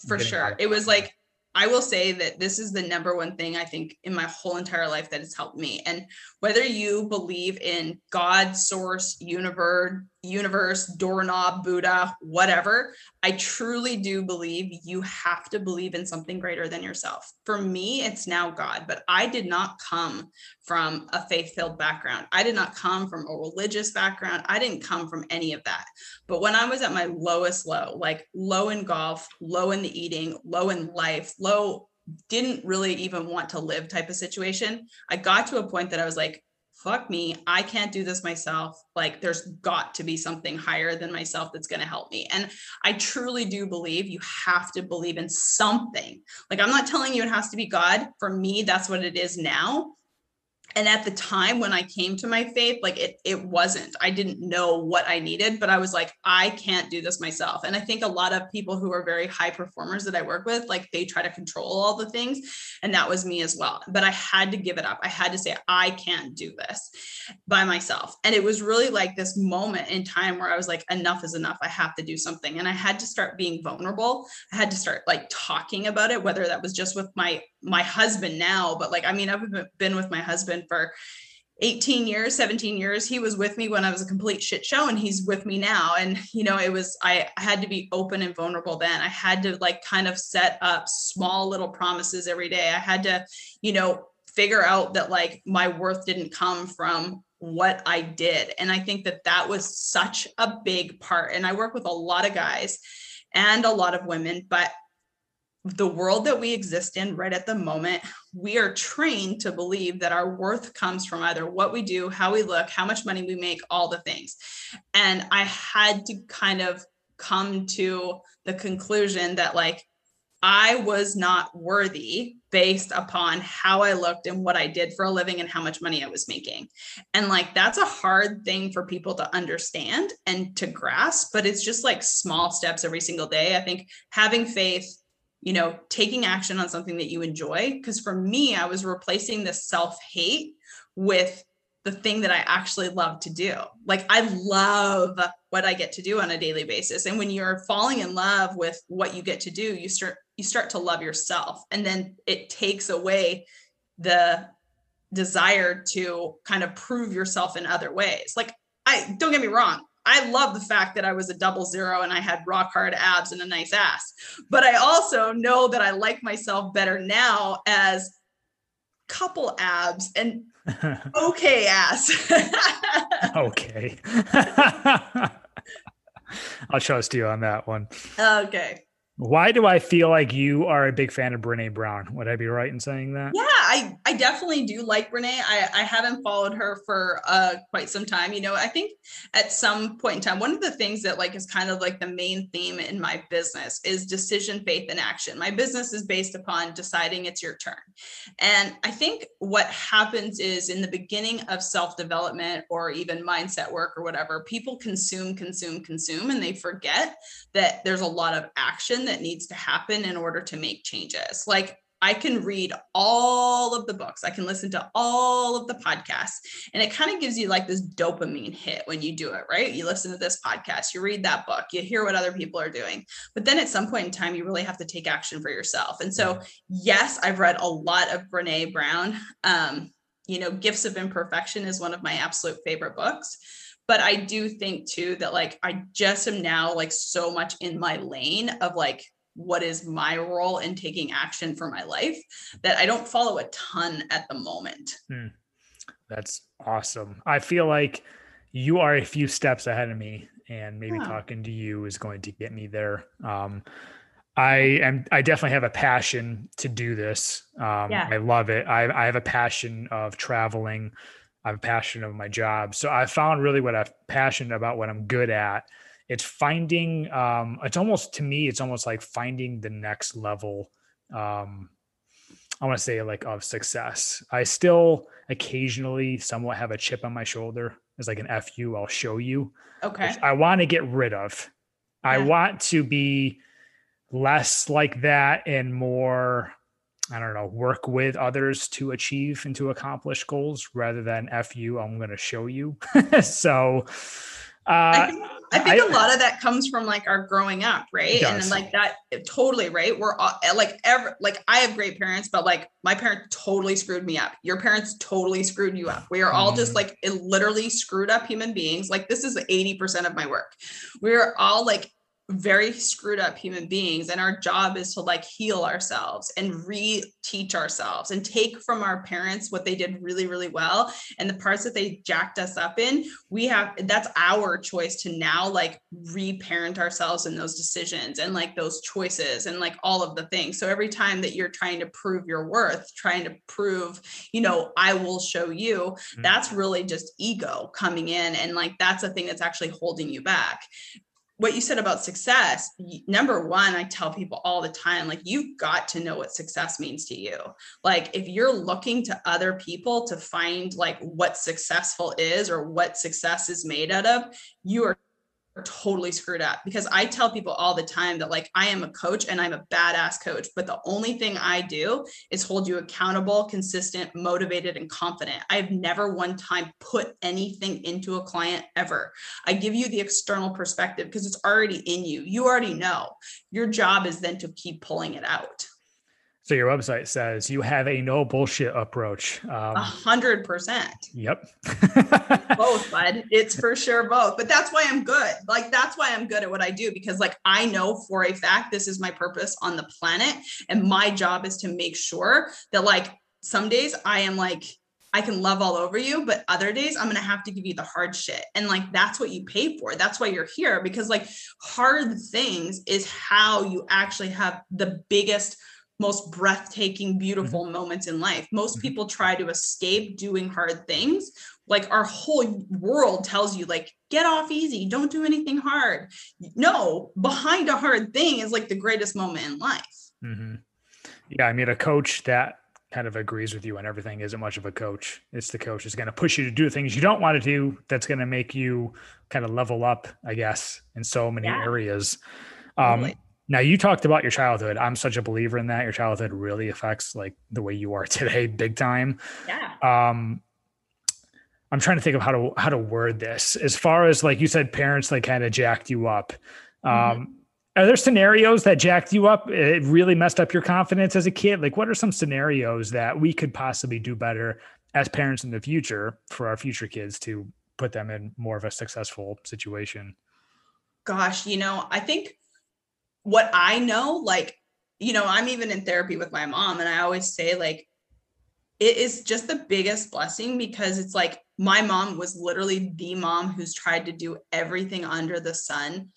For getting sure, it was like I will say that this is the number one thing I think in my whole entire life that has helped me. And whether you believe in God, source, universe, universe, doorknob, Buddha, whatever, I truly do believe you have to believe in something greater than yourself. For me, it's now God, but I did not come from a faith filled background. I did not come from a religious background. I didn't come from any of that. But when I was at my lowest low, like low in golf, low in the eating, low in life, low didn't really even want to live type of situation, I got to a point that I was like, fuck me, I can't do this myself. Like, there's got to be something higher than myself that's going to help me. And I truly do believe you have to believe in something. Like, I'm not telling you it has to be God. For me, that's what it is now and at the time when i came to my faith like it it wasn't. I didn't know what i needed but i was like i can't do this myself. And i think a lot of people who are very high performers that i work with like they try to control all the things and that was me as well. But i had to give it up. I had to say i can't do this by myself. And it was really like this moment in time where i was like enough is enough. I have to do something. And i had to start being vulnerable. I had to start like talking about it whether that was just with my my husband now but like i mean i've been with my husband for 18 years 17 years he was with me when i was a complete shit show and he's with me now. And you know it was I, had to be open and vulnerable then. I had to like kind of set up small little promises every day. I had to you know figure out that like my worth didn't come from what i did. And i think that that was such a big part. And i work with a lot of guys and a lot of women but the world that we exist in right at the moment, we are trained to believe that our worth comes from either what we do, how we look, how much money we make, all the things. And I had to kind of come to the conclusion that, like, I was not worthy based upon how I looked and what I did for a living and how much money I was making. And like that's a hard thing for people to understand and to grasp, but it's just like small steps every single day. I think having faith, you know, taking action on something that you enjoy. Because for me, I was replacing the self hate with the thing that I actually love to do. Like I love what I get to do on a daily basis. And when you're falling in love with what you get to do, you start you start to love yourself. And then it takes away the desire to kind of prove yourself in other ways. Like I don't get me wrong, I love the fact that I was a double zero and I had rock hard abs and a nice ass. But I also know that I like myself better now as couple abs and okay ass. okay. I'll trust you on that one. Okay. Why do I feel like you are a big fan of Brene Brown? Would I be right in saying that? Yeah, I, I definitely do like Brene. I, I haven't followed her for uh, quite some time. You know, I think at some point in time, one of the things that like is kind of like the main theme in my business is decision, faith, and action. My business is based upon deciding it's your turn. And I think what happens is in the beginning of self-development or even mindset work or whatever, people consume, consume, consume, and they forget that there's a lot of action that needs to happen in order to make changes. Like I can read all of the books, I can listen to all of the podcasts, and it kind of gives you like this dopamine hit when you do it, right? You listen to this podcast, you read that book, you hear what other people are doing. But then at some point in time, you really have to take action for yourself. And so, yes, I've read a lot of Brene Brown. Um, you know, Gifts of Imperfection is one of my absolute favorite books. But I do think too that like I just am now like so much in my lane of like what is my role in taking action for my life that I don't follow a ton at the moment. Hmm. That's awesome. I feel like you are a few steps ahead of me and maybe talking to you is going to get me there. Um, I am. I definitely have a passion to do this. Um, yeah. I love it. I, I have a passion of traveling. I have a passion of my job. So I found really what I'm passionate about, what I'm good at. It's finding. Um, it's almost to me. It's almost like finding the next level. Um, I want to say like of success. I still occasionally somewhat have a chip on my shoulder. It's like an fu. I'll show you. Okay. I want to get rid of. Yeah. I want to be less like that and more I don't know, work with others to achieve and to accomplish goals rather than F you, I'm going to show you. so, uh, I think, I think I, a lot of that comes from like our growing up, right? And like that, totally, right? We're all, like, ever, like I have great parents, but like my parents totally screwed me up. Your parents totally screwed you up. We are all mm. just like literally screwed up human beings. Like this is 80% of my work. We're all like very screwed up human beings and our job is to like heal ourselves and reteach ourselves and take from our parents what they did really really well and the parts that they jacked us up in we have that's our choice to now like reparent ourselves in those decisions and like those choices and like all of the things so every time that you're trying to prove your worth trying to prove you know i will show you mm-hmm. that's really just ego coming in and like that's a thing that's actually holding you back what you said about success number one i tell people all the time like you've got to know what success means to you. Like if you're looking to other people to find like what successful is or what success is made out of you are totally screwed up because I tell people all the time that like I am a coach and I'm a badass coach, but the only thing I do is hold you accountable, consistent, motivated, and confident. I've never one time put anything into a client ever. I give you the external perspective because it's already in you. You already know. Your job is then to keep pulling it out. So your website says you have a no bullshit approach. Um, a hundred percent. Yep. both, bud. It's for sure both. But that's why I'm good. Like that's why I'm good at what I do because like I know for a fact this is my purpose on the planet, and my job is to make sure that like some days I am like I can love all over you, but other days I'm going to have to give you the hard shit. And like, that's what you pay for. That's why you're here because like hard things is how you actually have the biggest most breathtaking, beautiful mm-hmm. moments in life. Most mm-hmm. people try to escape doing hard things. Like our whole world tells you, like, get off easy, don't do anything hard. No, behind a hard thing is like the greatest moment in life. Mm-hmm. Yeah, I mean, a coach that kind of agrees with you on everything isn't much of a coach. It's the coach is going to push you to do things you don't want to do. That's going to make you kind of level up, I guess, in so many yeah. areas. Um, totally. Now you talked about your childhood. I'm such a believer in that. Your childhood really affects like the way you are today, big time. Yeah. Um, I'm trying to think of how to how to word this. As far as like you said, parents like kind of jacked you up. Um, mm-hmm. Are there scenarios that jacked you up? It really messed up your confidence as a kid. Like, what are some scenarios that we could possibly do better as parents in the future for our future kids to put them in more of a successful situation? Gosh, you know, I think what I know, like, you know, I'm even in therapy with my mom, and I always say, like, it is just the biggest blessing because it's like my mom was literally the mom who's tried to do everything under the sun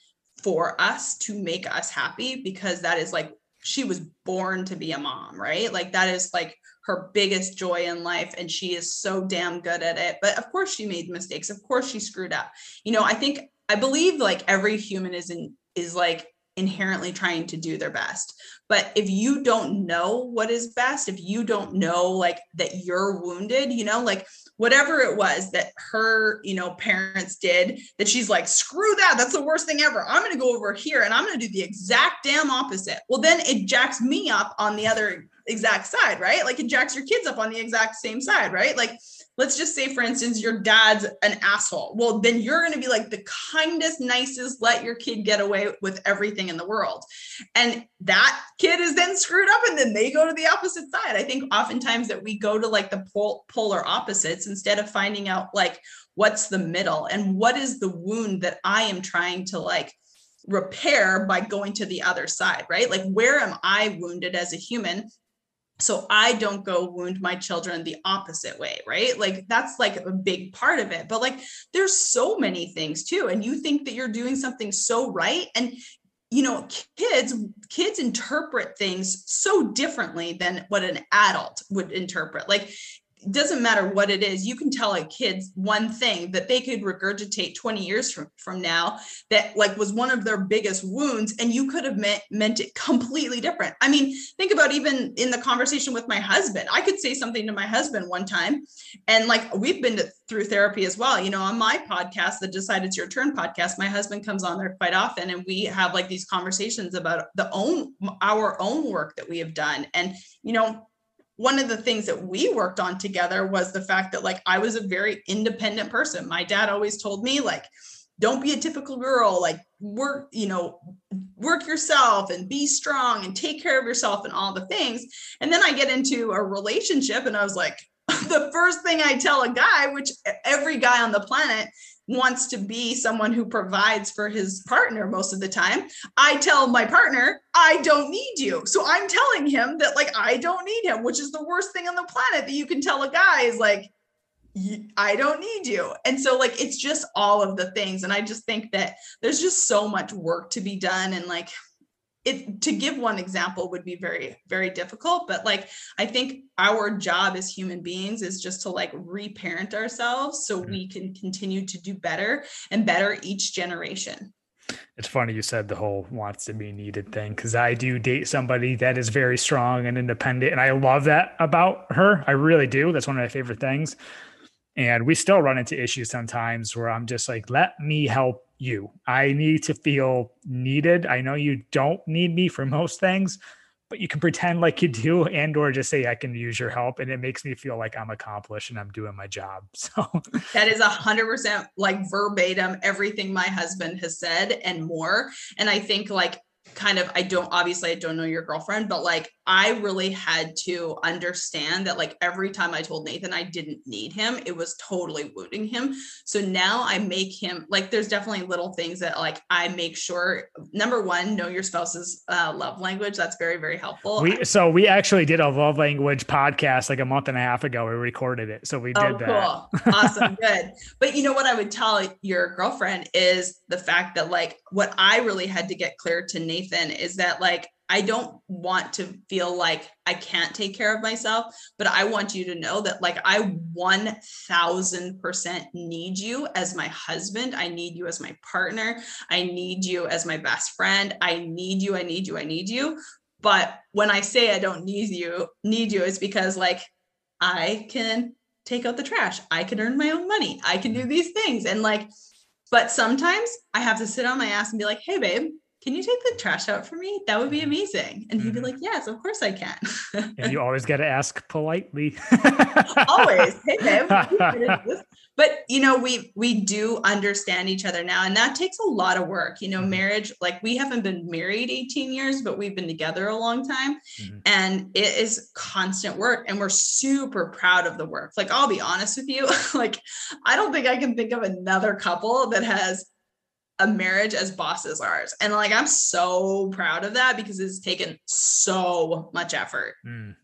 for us to make us happy because that is like she was born to be a mom, right? Like that is like her biggest joy in life and she is so damn good at it. But of course she made mistakes. Of course she screwed up. You know, I think I believe like every human is in is like inherently trying to do their best. But if you don't know what is best, if you don't know like that you're wounded, you know, like whatever it was that her, you know, parents did, that she's like, screw that, that's the worst thing ever. I'm going to go over here and I'm going to do the exact damn opposite. Well, then it jacks me up on the other exact side, right? Like it jacks your kids up on the exact same side, right? Like let's just say for instance your dad's an asshole. Well then you're going to be like the kindest nicest let your kid get away with everything in the world. And that kid is then screwed up and then they go to the opposite side. I think oftentimes that we go to like the pol- polar opposites instead of finding out like what's the middle and what is the wound that i am trying to like repair by going to the other side right? Like where am i wounded as a human so i don't go wound my children the opposite way right? Like that's like a big part of it. But like there's so many things too and you think that you're doing something so right and you know kids kids interpret things so differently than what an adult would interpret. Like it doesn't matter what it is you can tell a kid one thing that they could regurgitate 20 years from, from now that like was one of their biggest wounds and you could have meant meant it completely different. I mean think about even in the conversation with my husband. I could say something to my husband one time and like we've been to, through therapy as well. You know on my podcast the decide it's your turn podcast my husband comes on there quite often and we have like these conversations about the own our own work that we have done. And you know one of the things that we worked on together was the fact that like I was a very independent person. My dad always told me like don't be a typical girl like work you know work yourself and be strong and take care of yourself and all the things and then i get into a relationship and i was like the first thing i tell a guy which every guy on the planet wants to be someone who provides for his partner most of the time. I tell my partner, I don't need you. So I'm telling him that, like, I don't need him, which is the worst thing on the planet that you can tell a guy is like, I don't need you. And so, like, it's just all of the things. And I just think that there's just so much work to be done. And, like, it to give one example would be very very difficult but like i think our job as human beings is just to like reparent ourselves so mm-hmm. we can continue to do better and better each generation it's funny you said the whole wants to be needed thing because I do date somebody that is very strong and independent. And I love that about her. I really do. That's one of my favorite things. And we still run into issues sometimes where I'm just like, let me help you. I need to feel needed. I know you don't need me for most things, but you can pretend like you do and or just say I can use your help and it makes me feel like I'm accomplished and I'm doing my job. So that is a hundred percent like verbatim everything my husband has said and more. And I think like kind of I don't obviously I don't know your girlfriend, but like I really had to understand that like every time I told Nathan I didn't need him, it was totally wounding him. So now I make him like there's definitely little things that like I make sure number one, know your spouse's uh, love language. That's very, very helpful. We so we actually did a love language podcast like a month and a half ago. We recorded it. So we did oh, that. Cool. awesome. Good. But you know what I would tell your girlfriend is the fact that like what I really had to get clear to Nathan is that like I don't want to feel like I can't take care of myself, but I want you to know that like I 1000% need you as my husband. I need you as my partner. I need you as my best friend. I need you. I need you. I need you. But when I say I don't need you, need you, it's because like I can take out the trash. I can earn my own money. I can do these things. And like, but sometimes I have to sit on my ass and be like, hey, babe, can you take the trash out for me? That would be amazing. And he'd be mm-hmm. like, yes, of course I can. and you always got to ask politely. always. Hey, babe. but you know, we we do understand each other now. And that takes a lot of work. You know, mm-hmm. marriage, like we haven't been married 18 years, but we've been together a long time. Mm-hmm. And it is constant work. And we're super proud of the work. Like, I'll be honest with you, like, I don't think I can think of another couple that has a marriage as boss as ours. And like I'm so proud of that because it's taken so much effort. Mm,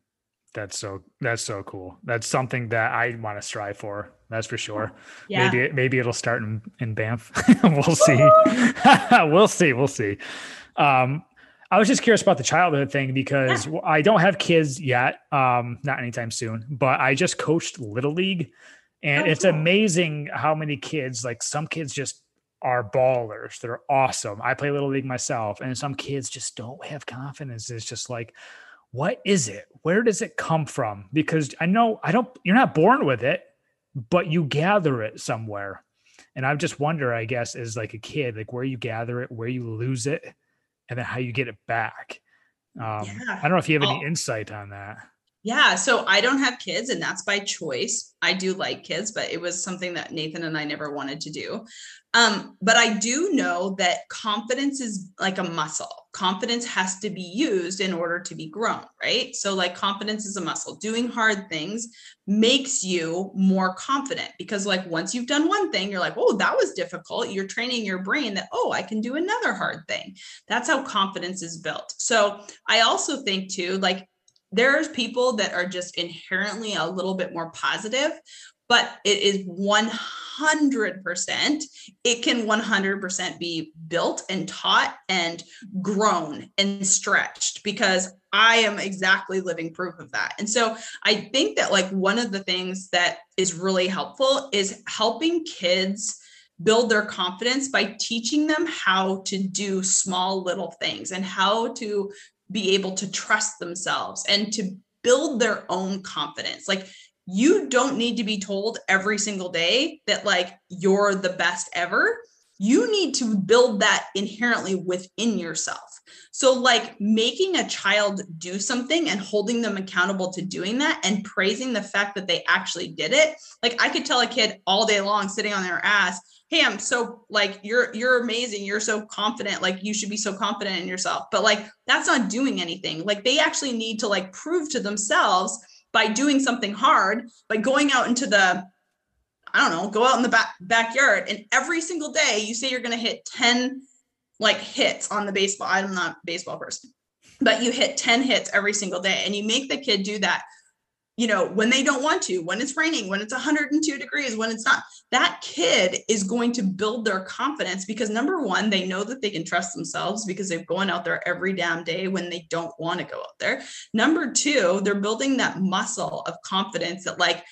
that's so that's so cool. That's something that I want to strive for. That's for sure. Yeah. Maybe maybe it'll start in, in Banff. we'll see. we'll see. We'll see. Um, I was just curious about the childhood thing because yeah. I don't have kids yet, um, not anytime soon, but I just coached Little League. And oh, it's cool. amazing how many kids, like some kids just are ballers. They're awesome. I play little league myself, and some kids just don't have confidence. It's just like, what is it? Where does it come from? Because I know I don't. You're not born with it, but you gather it somewhere. And I just wonder, I guess, as like a kid, like where you gather it, where you lose it, and then how you get it back. Um, yeah. I don't know if you have any oh. insight on that. Yeah, so I don't have kids and that's by choice. I do like kids, but it was something that Nathan and I never wanted to do. Um, but I do know that confidence is like a muscle. Confidence has to be used in order to be grown, right? So, like, confidence is a muscle. Doing hard things makes you more confident because, like, once you've done one thing, you're like, oh, that was difficult. You're training your brain that, oh, I can do another hard thing. That's how confidence is built. So, I also think, too, like, there's people that are just inherently a little bit more positive but it is 100% it can 100% be built and taught and grown and stretched because i am exactly living proof of that. And so i think that like one of the things that is really helpful is helping kids build their confidence by teaching them how to do small little things and how to be able to trust themselves and to build their own confidence. Like you don't need to be told every single day that like you're the best ever. You need to build that inherently within yourself. So like making a child do something and holding them accountable to doing that and praising the fact that they actually did it. Like i could tell a kid all day long sitting on their ass hey i'm so like you're you're amazing you're so confident like you should be so confident in yourself but like that's not doing anything like they actually need to like prove to themselves by doing something hard, by going out into the, I don't know, go out in the back backyard and every single day you say you're going to hit 10 like hits on the baseball. I'm not baseball person, but you hit 10 hits every single day and you make the kid do that you know, when they don't want to, when it's raining, when it's 102 degrees, when it's not, that kid is going to build their confidence because number one, they know that they can trust themselves because they're going out there every damn day when they don't want to go out there. Number two, they're building that muscle of confidence that, like,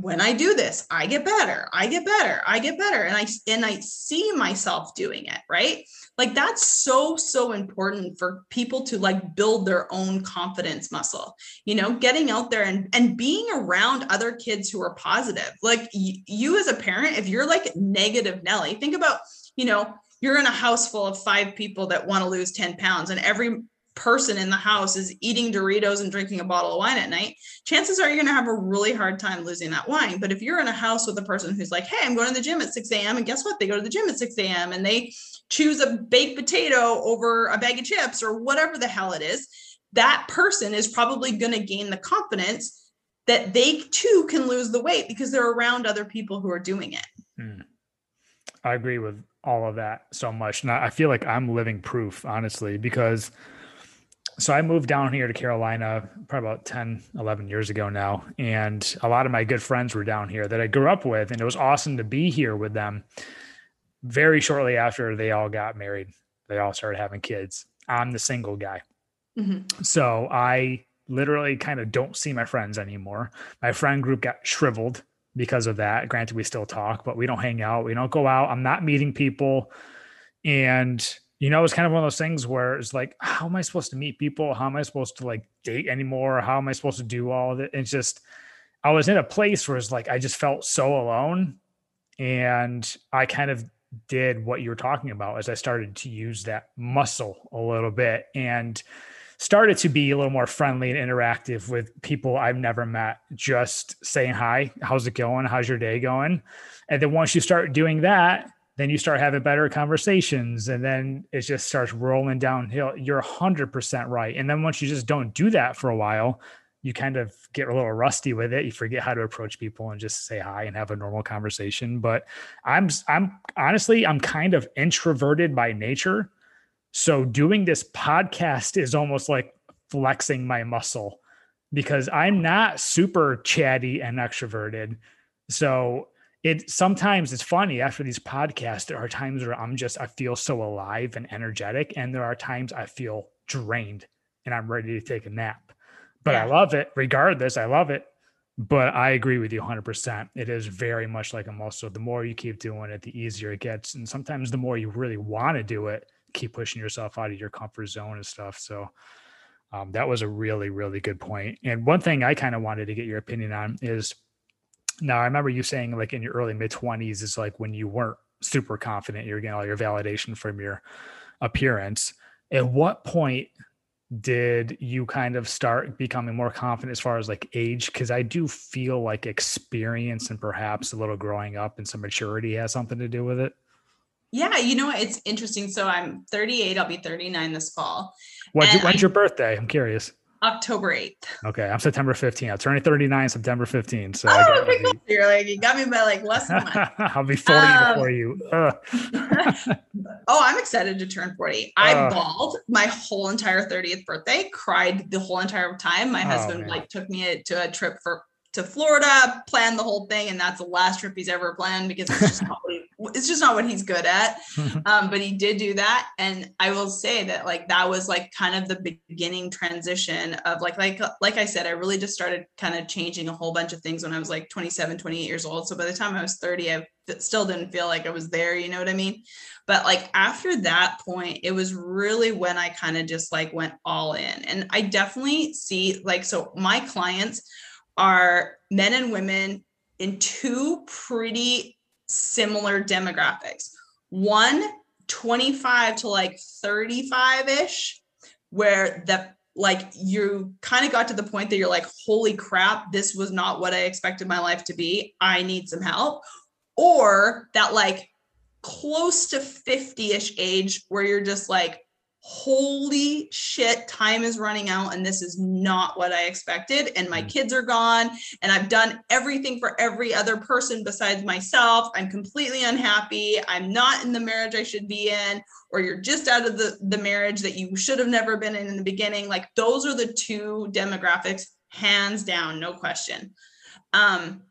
when I do this, I get better, I get better, I get better. And I and I see myself doing it, right? Like that's so, so important for people to like build their own confidence muscle, you know, getting out there and, and being around other kids who are positive. Like y- you as a parent, if you're like negative Nelly, think about, you know, you're in a house full of five people that want to lose 10 pounds and every person in the house is eating Doritos and drinking a bottle of wine at night, chances are you're going to have a really hard time losing that wine. But if you're in a house with a person who's like, hey, I'm going to the gym at 6 a.m., and guess what? They go to the gym at 6 a.m. and they choose a baked potato over a bag of chips or whatever the hell it is, that person is probably going to gain the confidence that they too can lose the weight because they're around other people who are doing it. Hmm. I agree with all of that so much. And I feel like I'm living proof, honestly, because so I moved down here to Carolina probably about 10, 11 years ago now. And a lot of my good friends were down here that I grew up with. And it was awesome to be here with them. Very shortly after they all got married, they all started having kids. I'm the single guy. Mm-hmm. So I literally kind of don't see my friends anymore. My friend group got shriveled because of that. Granted, we still talk, but we don't hang out. We don't go out. I'm not meeting people. And you know, it's kind of one of those things where it's like, how am I supposed to meet people? How am I supposed to like date anymore? How am I supposed to do all of it? It's just, I was in a place where it's like, I just felt so alone. And I kind of did what you were talking about as I started to use that muscle a little bit and started to be a little more friendly and interactive with people I've never met, just saying hi, how's it going? How's your day going? And then once you start doing that, then you start having better conversations and then it just starts rolling downhill. You're 100% right. And then once you just don't do that for a while you kind of get a little rusty with it. You forget how to approach people and just say hi and have a normal conversation. But i'm i'm honestly i'm kind of introverted by nature. So doing this podcast is almost like flexing my muscle because i'm not super chatty and extroverted. So it sometimes it's funny after these podcasts there are times where i'm just i feel so alive and energetic and there are times i feel drained and i'm ready to take a nap. But yeah. i love it regardless i love it. But i agree with you 100% it is very much like a muscle. The more you keep doing it the easier it gets and sometimes the more you really want to do it keep pushing yourself out of your comfort zone and stuff. So um, that was a really really good point. point and one thing i kind of wanted to get your opinion on is now, I remember you saying like in your early mid 20s is like when you weren't super confident you're getting all your validation from your appearance. At what point did you kind of start becoming more confident as far as like age? Because I do feel like experience and perhaps a little growing up and some maturity has something to do with it. Yeah, you know what? It's interesting. So I'm 38. I'll be 39 this fall. When's, when's I, your birthday? I'm curious. October 8th. Okay, I'm September 15th. I'm turning 39 September 15th. So oh, okay, cool. you're like you got me by like less than a month. I'll be 40 um, before you. oh, I'm excited to turn 40. I uh, bawled my whole entire 30th birthday, cried the whole entire time. My oh, husband like took me to a trip for to Florida, planned the whole thing, and that's the last trip he's ever planned because it's just not what he, it's just not what he's good at. Um, but he did do that, and I will say that like that was like kind of the beginning transition of like like like I said, I really just started kind of changing a whole bunch of things when I was like 27, 28 years old. So by the time I was 30, I still didn't feel like I was there. You know what I mean? But like after that point, it was really when I kind of just like went all in, and I definitely see like so my clients are men and women in two pretty similar demographics. One, 25 to like 35 ish, where the like you kind of got to the point that you're like, holy crap, this was not what I expected my life to be. I need some help. Or that like close to 50 ish age where you're just like, holy shit, time is running out and this is not what I expected. And my mm. kids are gone and I've done everything for every other person besides myself. I'm completely unhappy. I'm not in the marriage I should be in, or you're just out of the, the marriage that you should have never been in in the beginning. Like those are the two demographics, hands down, no question. Um,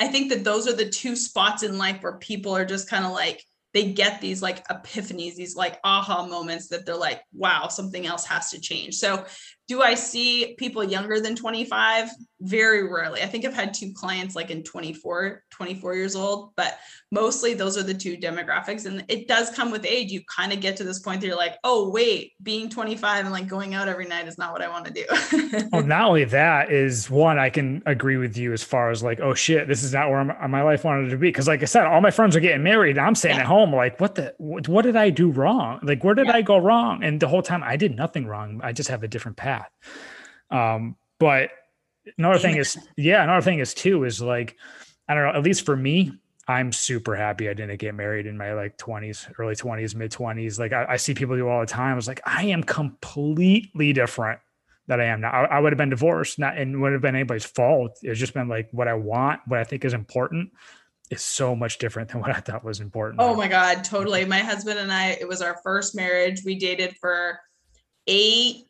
I think that those are the two spots in life where people are just kind of like, they get these like epiphanies, these like aha moments that they're like, wow, something else has to change. So do I see people younger than 25? Very rarely. I think I've had two clients like in 24, 24 years old, but mostly those are the two demographics. And it does come with age. You kind of get to this point that you're like, oh, wait, being 25 and like going out every night is not what I want to do. well, not only that is one, I can agree with you as far as like, oh shit, this is not where my life wanted to be. Cause like I said, all my friends are getting married and I'm staying yeah. at home like, what the, what, what, did I do wrong? Like, where did yeah. I go wrong? And the whole time I did nothing wrong. I just have a different path path. Um, but another thing is, yeah, another thing is too is like, I don't know, at least for me, I'm super happy I didn't get married in my like 20s, early 20s, mid 20s. Like I, I, see people do all the time. I was like, I am completely different that I am now. I, I would have been divorced, not and would have been anybody's fault. It's just been like what I want, what I think is important is so much different than what I thought was important. Oh my God, totally. My husband and I, it was our first marriage. We dated for eight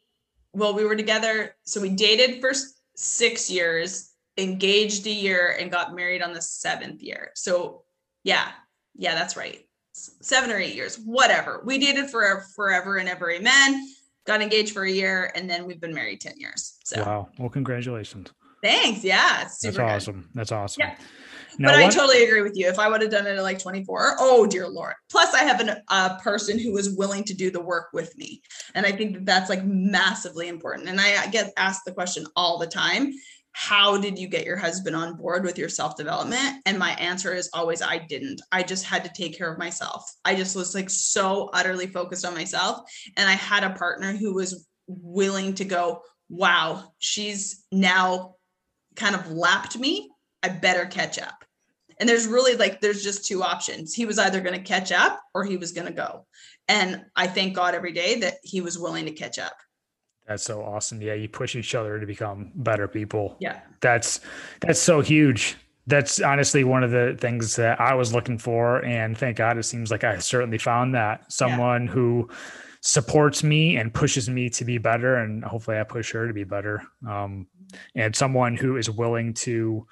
well, we were together. So we dated for six years, engaged a year, and got married on the seventh year. So yeah, yeah, that's right. Seven or eight years, whatever. We dated for forever and ever. Amen. Got engaged for a year, and then we've been married 10 years. So wow. Well, congratulations. Thanks. Yeah. Super That's awesome. Good. That's awesome. Yeah. Now, but I totally agree with you. If I would have done it at like 24, oh dear Lord. Plus, I have a uh, person who is willing to do the work with me. And I think that that's like massively important. And I get asked the question all the time how did you get your husband on board with your self development? And my answer is always I didn't. I just had to take care of myself. I just was like so utterly focused on myself. And I had a partner who was willing to go, wow, she's now kind of lapped me. I better catch up. And there's really like, there's just two options. He was either going to catch up or he was going to go. And I thank God every day that he was willing to catch up. That's so awesome. Yeah, you push each other to become better people. Yeah. That's that's so huge. That's honestly one of the things that I was looking for and thank God it seems like I certainly found that. Someone yeah. who supports me and pushes me to be better and hopefully I push her to be better. Um, and someone who is willing to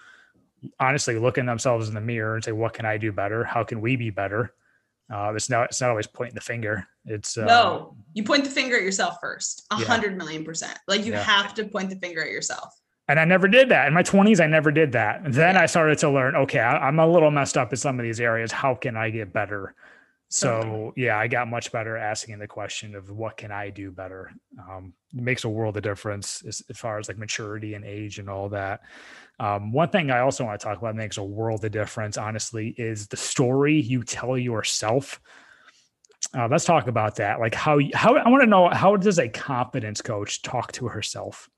honestly look in themselves in the mirror and say, what can I do better? How can we be better? Uh, it's not, it's not always pointing the finger. It's uh, no, you point the finger at yourself first, a hundred million percent. Like you yeah. have to point the finger at yourself. And I never did that in my twenties. I never did that. And then yeah. I started to learn, okay, I, am a little messed up in some of these areas. How can I get better? So yeah, I got much better asking the question of what can I do better. Um, it makes a world of difference as, as far as like maturity and age and all that. Um, one thing I also want to talk about makes a world of difference, honestly, is the story you tell yourself. Uh, let's talk about that. Like how how I want to know how does a confidence coach talk to herself?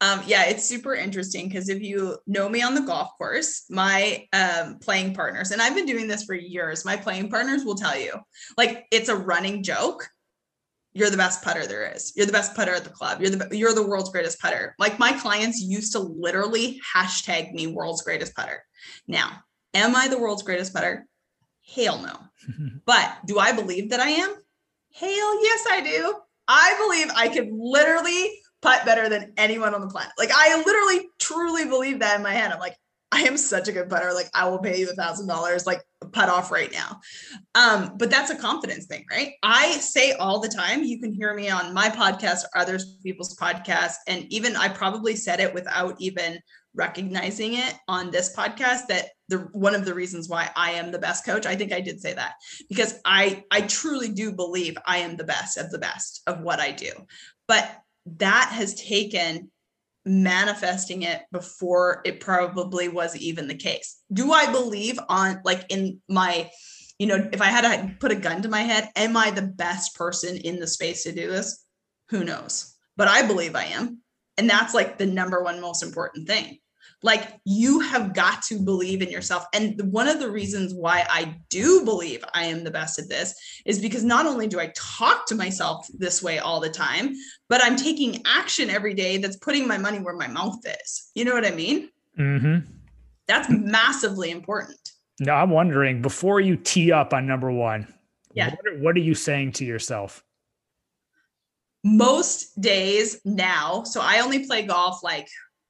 Um, yeah, it's super interesting because if you know me on the golf course, my um, playing partners, and I've been doing this for years, my playing partners will tell you, like it's a running joke. You're the best putter there is. You're the best putter at the club. You're the you're the world's greatest putter. Like my clients used to literally hashtag me world's greatest putter. Now, am I the world's greatest putter? Hell no. but do I believe that I am? Hell yes, I do. I believe I could literally putt better than anyone on the planet. Like I literally truly believe that in my head. I'm like, I am such a good putter. Like I will pay you a thousand dollars, like putt off right now. Um, but that's a confidence thing, right? I say all the time, you can hear me on my podcast or other people's podcasts. And even I probably said it without even recognizing it on this podcast that the one of the reasons why I am the best coach. I think I did say that because I I truly do believe I am the best of the best of what I do. But that has taken manifesting it before it probably was even the case. Do I believe on like in my, you know, if I had to put a gun to my head, am I the best person in the space to do this? Who knows? But I believe I am. And that's like the number one most important thing. Like you have got to believe in yourself. And one of the reasons why I do believe I am the best at this is because not only do I talk to myself this way all the time, but I'm taking action every day that's putting my money where my mouth is. You know what I mean? Mm-hmm. That's massively important. Now I'm wondering before you tee up on number one, yeah. what are, what are you saying to yourself? Most days now, so I only play golf like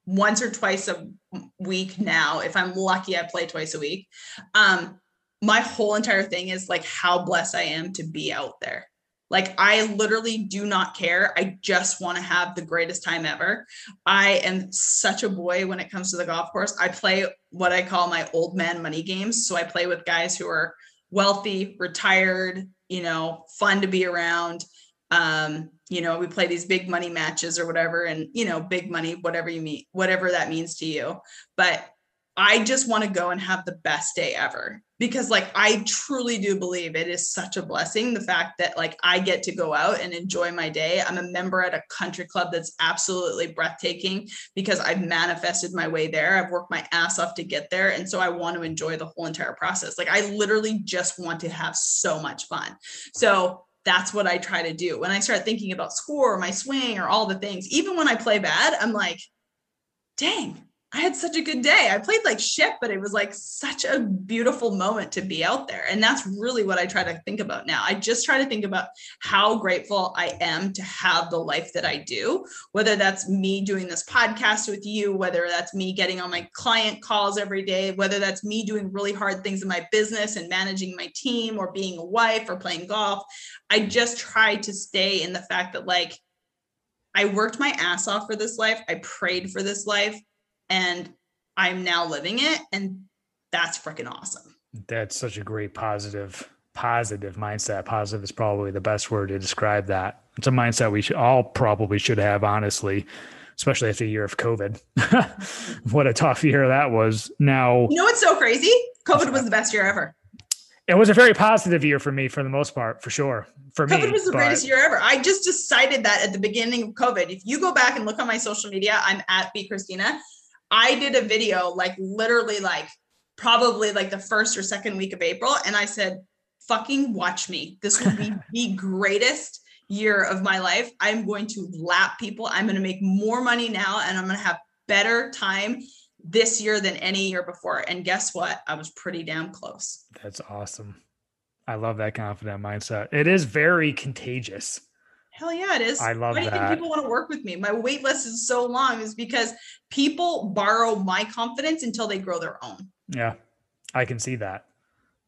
once or twice a week now. If I'm lucky, I play twice a week. Um, my whole entire thing is like how blessed I am to be out there. Like I literally do not care. I just want to have the greatest time ever. I am such a boy when it comes to the golf course. I play what I call my old man money games. So I play with guys who are wealthy, retired, you know, fun to be around. Um, you know, we play these big money matches or whatever, and you know, big money, whatever you mean, whatever that means to you. But I just want to go and have the best day ever because like I truly do believe it is such a blessing the fact that like I get to go out and enjoy my day. I'm a member at a country club that's absolutely breathtaking because I've manifested my way there. I've worked my ass off to get there and so I want to enjoy the whole entire process. Like I literally just want to have so much fun. So that's what I try to do. When I start thinking about score, or my swing, or all the things, even when I play bad, I'm like, dang, I had such a good day. I played like shit, but it was like such a beautiful moment to be out there. And that's really what I try to think about now. I just try to think about how grateful I am to have the life that I do, whether that's me doing this podcast with you, whether that's me getting on my client calls every day, whether that's me doing really hard things in my business and managing my team or being a wife or playing golf. I just try to stay in the fact that, like, I worked my ass off for this life. I prayed for this life and I'm now living it. And that's freaking awesome. That's such a great positive, positive mindset. Positive is probably the best word to describe that. It's a mindset we should all probably should have, honestly, especially after a year of COVID. what a tough year that was. Now, you know what's so crazy? COVID was the best year ever. It was a very positive year for me for the most part, for sure. For COVID me, COVID was the but... greatest year ever. I just decided that at the beginning of COVID. If you go back and look on my social media, I'm at BeChristina. I did a video like literally like probably like the first or second week of April. And I said, fucking watch me. This will be the greatest year of my life. I'm going to lap people. I'm going to make more money now and I'm going to have better time this year than any year before. And guess what? I was pretty damn close. That's awesome. I love that confident mindset. It is very contagious. Hell yeah, it is. I love Why do you think people want to work with me? My wait list is so long is because people borrow my confidence until they grow their own. Yeah, I can see that.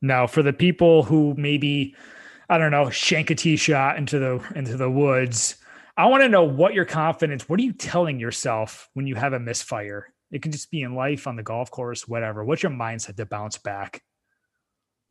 Now, for the people who maybe, I don't know, shank a tee shot into the into the woods, I want to know what your confidence. What are you telling yourself when you have a misfire? It can just be in life, on the golf course, whatever. What's your mindset to bounce back?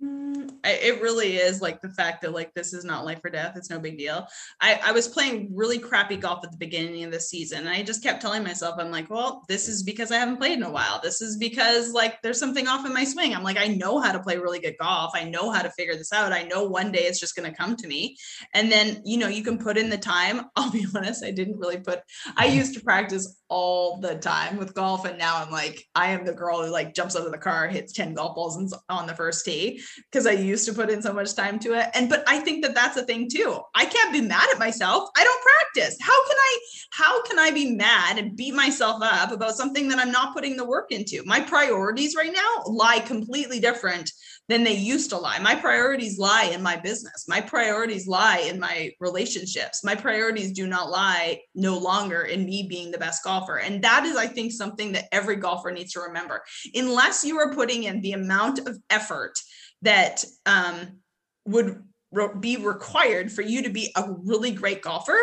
Mm, it really is like the fact that like this is not life or death. It's no big deal. I, I was playing really crappy golf at the beginning of the season, and I just kept telling myself, I'm like, well, this is because I haven't played in a while. This is because like there's something off in my swing. I'm like, I know how to play really good golf. I know how to figure this out. I know one day it's just going to come to me. And then you know you can put in the time. I'll be honest, I didn't really put. I used to practice all the time with golf, and now I'm like, I am the girl who like jumps out of the car, hits ten golf balls on the first tee because I used to put in so much time to it. And but I think that that's a thing too. I can't be mad at myself. I don't practice. How can I how can I be mad and beat myself up about something that I'm not putting the work into? My priorities right now lie completely different than they used to lie. My priorities lie in my business. My priorities lie in my relationships. My priorities do not lie no longer in me being the best golfer. And that is, I think, something that every golfer needs to remember. Unless you are putting in the amount of effort that um, would re- be required for you to be a really great golfer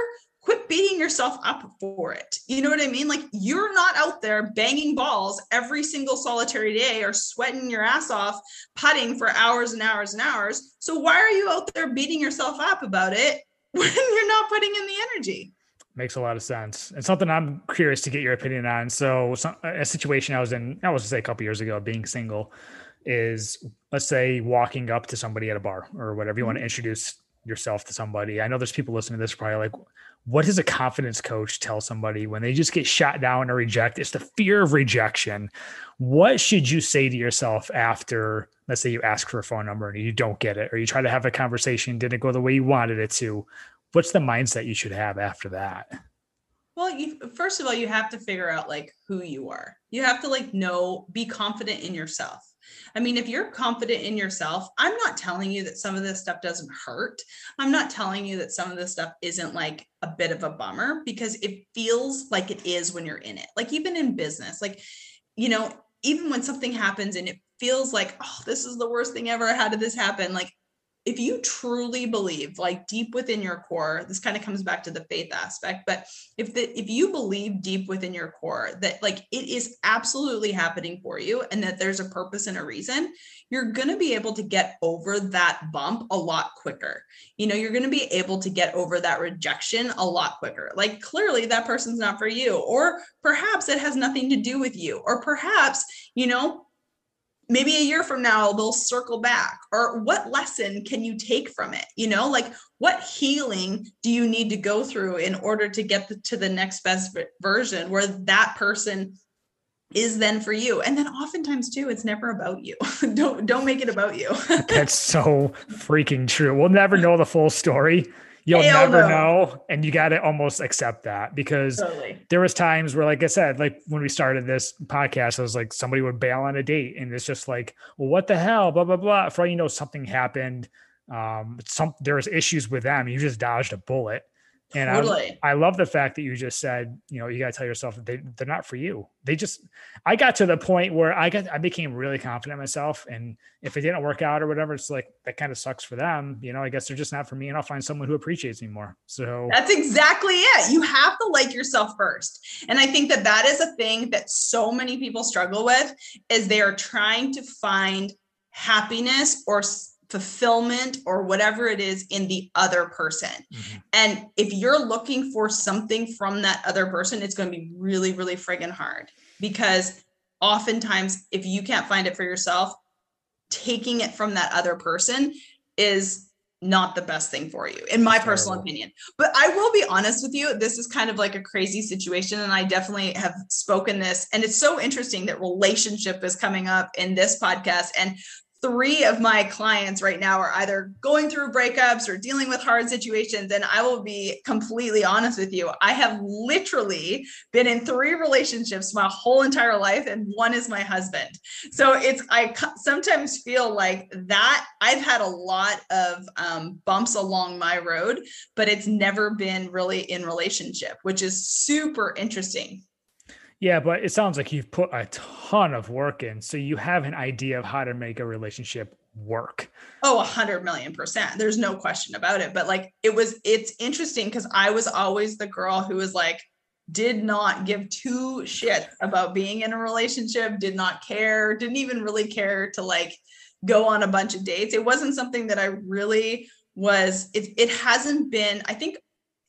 quit beating yourself up for it. You know what I mean? Like you're not out there banging balls every single solitary day or sweating your ass off putting for hours and hours and hours. So why are you out there beating yourself up about it when you're not putting in the energy? Makes a lot of sense. And something I'm curious to get your opinion on. So, a situation I was in, I was to say a couple years ago, being single, is let's say walking up to somebody at a bar or whatever you want to mm-hmm. introduce yourself to somebody. I know there's people listening to this probably like, what does a confidence coach tell somebody when they just get shot down or reject? It's the fear of rejection. What should you say to yourself after, let's say you ask for a phone number and you don't get it, or you try to have a conversation, didn't go the way you wanted it to? What's the mindset you should have after that? Well, you first of all, you have to figure out like who you are. You have to like know, be confident in yourself. I mean, if you're confident in yourself, I'm not telling you that some of this stuff doesn't hurt. I'm not telling you that some of this stuff isn't like a bit of a bummer because it feels like it is when you're in it. Like even in business, like, you know, even when something happens and it feels like, oh, this is the worst thing ever. How did this happen? Like, if you truly believe like deep within your core this kind of comes back to the faith aspect but if the if you believe deep within your core that like it is absolutely happening for you and that there's a purpose and a reason you're going to be able to get over that bump a lot quicker. You know you're going to be able to get over that rejection a lot quicker. Like clearly that person's not for you or perhaps it has nothing to do with you or perhaps you know maybe a year from now they'll circle back. Or what lesson can you take from it? You know like what healing do you need to go through in order to get to the next best version where that person is then for you? And then oftentimes too it's never about you. Don't don't make it about you. That's so freaking true. We'll never know the full story you'll Hell never no. know and you got to almost accept that because totally. there was times where like i said like when we started this podcast i was like somebody would bail on a date and it's just like well what the hell blah blah blah for all you know something happened um some there was issues with them you just dodged a bullet and totally. I, I love the fact that you just said, you know, you got to tell yourself that they, they're not for you. They just, I got to the point where I got, I became really confident myself. And if it didn't work out or whatever, it's like, that kind of sucks for them. You know, I guess they're just not for me and I'll find someone who appreciates me more. So that's exactly it. You have to like yourself first. And I think that that is a thing that so many people struggle with is they are trying to find happiness or fulfillment or whatever it is in the other person. Mm-hmm. And if you're looking for something from that other person, it's going to be really, really friggin' hard because oftentimes, if you can't find it for yourself, taking it from that other person is not the best thing for you, in my personal opinion. But I will be honest with you, this is kind of like a crazy situation. And I definitely have spoken this. And it's so interesting that relationship is coming up in this podcast. And three of my clients right now are either going through breakups or dealing with hard situations. And I will be completely honest with you. I have literally been in three relationships my whole entire life, and one is my husband. So it's, I sometimes feel like that I've had a lot of um, bumps along my road, but it's never been really in relationship, which is super interesting. Yeah, but it sounds like you've put a ton of work in. So you have an idea of how to make a relationship work. Oh, a hundred million percent. There's no question about it. But like it was, it's interesting because I was always the girl who was like, did not give two shits about being in a relationship, did not care, didn't even really care to like go on a bunch of dates. It wasn't something that I really was, it, it hasn't been, I think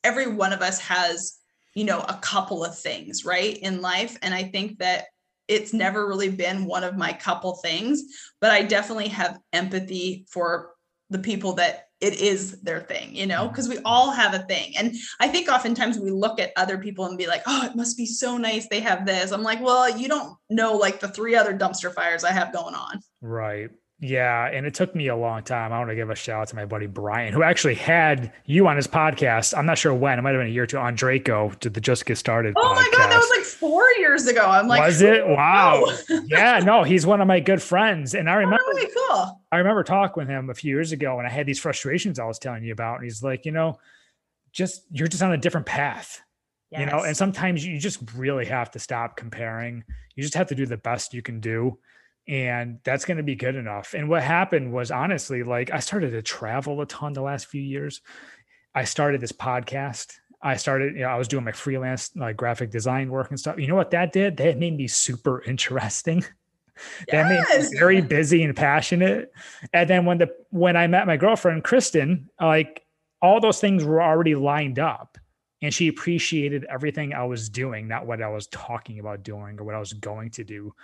every one of us has, you know, a couple of things, right, in life. And I think that it's never really been one of my couple things, but I definitely have empathy for the people that it is their thing, you know, mm-hmm. because we all have a thing. And I think oftentimes we look at other people and be like, oh, it must be so nice they have this. I'm like, well, you don't know like the three other dumpster fires I have going on. Right. Yeah, and it took me a long time. I want to give a shout out to my buddy Brian, who actually had you on his podcast. I'm not sure when. It might have been a year or two on Draco to the Just Get Started. Oh podcast. my god, that was like four years ago. I'm like, was it? Wow. yeah, no, he's one of my good friends, and I oh, remember. Oh, really cool. I remember talking with him a few years ago, and I had these frustrations I was telling you about, and he's like, you know, just you're just on a different path. Yes. You know, and sometimes you just really have to stop comparing. You just have to do the best you can do and that's going to be good enough. And what happened was honestly, like I started to travel a ton the last few years. I started this podcast. I started, you know, I was doing my freelance like graphic design work and stuff. You know what that did? That made me super interesting. that yes. made me very busy and passionate. And then when the when I met my girlfriend Kristen, like all those things were already lined up. And she appreciated everything I was doing, not what I was talking about doing or what I was going to do.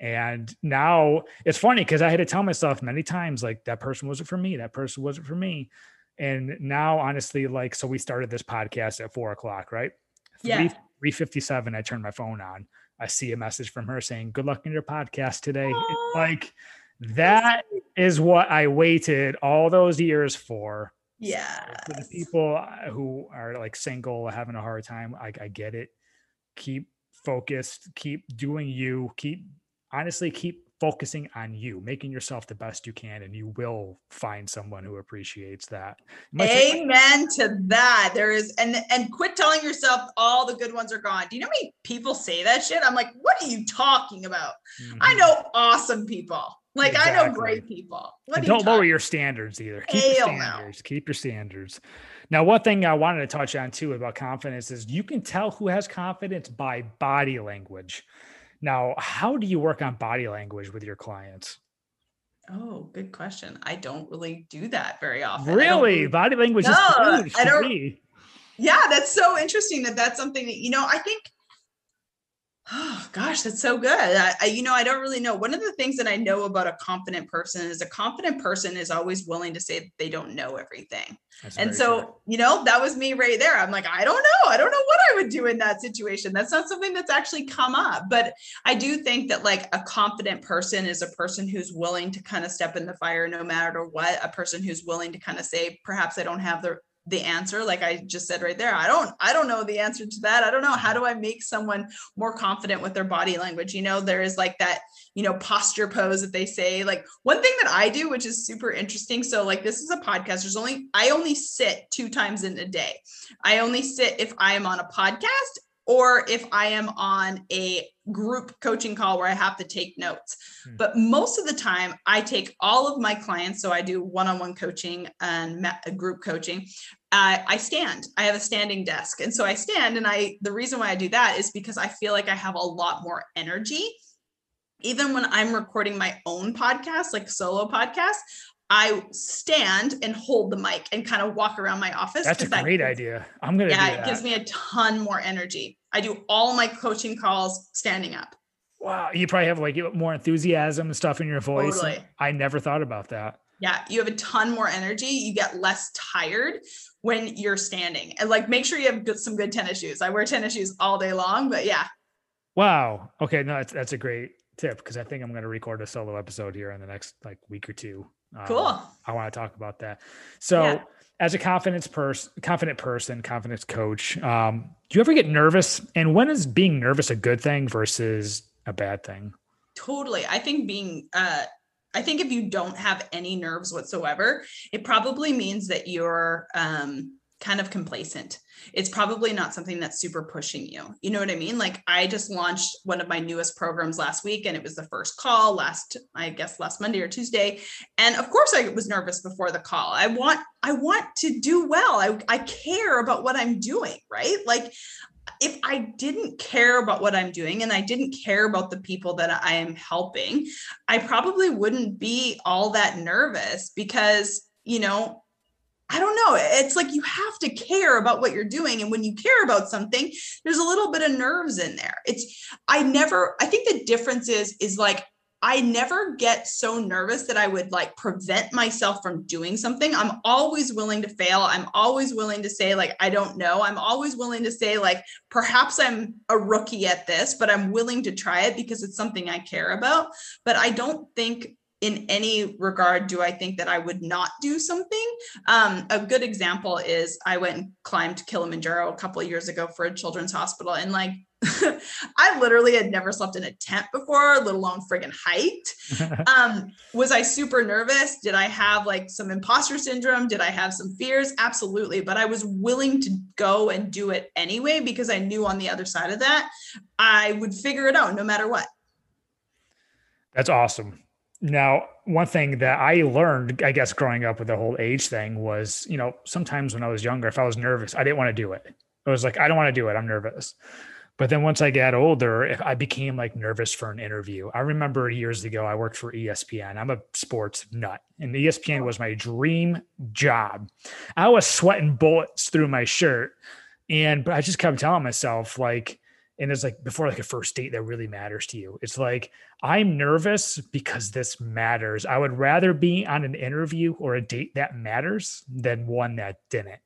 And now it's funny because I had to tell myself many times, like, that person wasn't for me. That person wasn't for me. And now, honestly, like, so we started this podcast at four o'clock, right? Yeah. 357, I turned my phone on. I see a message from her saying, Good luck in your podcast today. Like, that is what I waited all those years for. Yeah. For the people uh, who are like single, having a hard time, I, I get it. Keep focused, keep doing you, keep honestly keep focusing on you, making yourself the best you can, and you will find someone who appreciates that. Amen to that. There is, and and quit telling yourself all the good ones are gone. Do you know how many people say that shit? I'm like, what are you talking about? Mm-hmm. I know awesome people. Like exactly. I know great people. don't lower your standards either. Keep Hell your standards. No. Keep your standards. Now, one thing I wanted to touch on too about confidence is you can tell who has confidence by body language. Now, how do you work on body language with your clients? Oh, good question. I don't really do that very often. Really? Body language no, is huge I don't, me. Yeah, that's so interesting that that's something that, you know, I think Oh gosh, that's so good. I, I, you know, I don't really know. One of the things that I know about a confident person is a confident person is always willing to say they don't know everything. That's and so, true. you know, that was me right there. I'm like, I don't know. I don't know what I would do in that situation. That's not something that's actually come up. But I do think that like a confident person is a person who's willing to kind of step in the fire no matter what, a person who's willing to kind of say, perhaps I don't have the the answer like i just said right there. I don't i don't know the answer to that. I don't know how do i make someone more confident with their body language? You know there is like that you know posture pose that they say. Like one thing that i do which is super interesting so like this is a podcast there's only i only sit two times in a day. I only sit if i am on a podcast or if I am on a group coaching call where I have to take notes. Hmm. But most of the time, I take all of my clients. So I do one on one coaching and group coaching. Uh, I stand, I have a standing desk. And so I stand. And I, the reason why I do that is because I feel like I have a lot more energy. Even when I'm recording my own podcast, like solo podcast, I stand and hold the mic and kind of walk around my office. That's a great that, idea. I'm gonna. Yeah, it gives me a ton more energy. I do all my coaching calls standing up. Wow, you probably have like more enthusiasm and stuff in your voice. Totally. I never thought about that. Yeah, you have a ton more energy. You get less tired when you're standing, and like make sure you have good, some good tennis shoes. I wear tennis shoes all day long, but yeah. Wow. Okay, no, that's that's a great tip because I think I'm going to record a solo episode here in the next like week or two. Cool. Um, I want to talk about that. So, yeah. As a confidence person, confident person, confidence coach, um, do you ever get nervous? And when is being nervous a good thing versus a bad thing? Totally. I think being uh I think if you don't have any nerves whatsoever, it probably means that you're um kind of complacent. It's probably not something that's super pushing you. You know what I mean? Like I just launched one of my newest programs last week and it was the first call last I guess last Monday or Tuesday. And of course I was nervous before the call. I want I want to do well. I I care about what I'm doing, right? Like if I didn't care about what I'm doing and I didn't care about the people that I am helping, I probably wouldn't be all that nervous because, you know, I don't know. It's like you have to care about what you're doing. And when you care about something, there's a little bit of nerves in there. It's, I never, I think the difference is, is like I never get so nervous that I would like prevent myself from doing something. I'm always willing to fail. I'm always willing to say, like, I don't know. I'm always willing to say, like, perhaps I'm a rookie at this, but I'm willing to try it because it's something I care about. But I don't think in any regard do I think that I would not do something. Um, a good example is I went and climbed Kilimanjaro a couple of years ago for a children's hospital, and like I literally had never slept in a tent before, let alone friggin' hiked. um, was I super nervous? Did I have like some imposter syndrome? Did I have some fears? Absolutely. But I was willing to go and do it anyway because I knew on the other side of that, I would figure it out no matter what. That's awesome. Now, one thing that I learned, I guess, growing up with the whole age thing was, you know, sometimes when I was younger, if I was nervous, I didn't want to do it. I was like, I don't want to do it. I'm nervous. But then once I got older, I became like nervous for an interview. I remember years ago, I worked for ESPN. I'm a sports nut, and ESPN was my dream job. I was sweating bullets through my shirt. And but I just kept telling myself, like, and it's like before like a first date that really matters to you. It's like I'm nervous because this matters. I would rather be on an interview or a date that matters than one that didn't.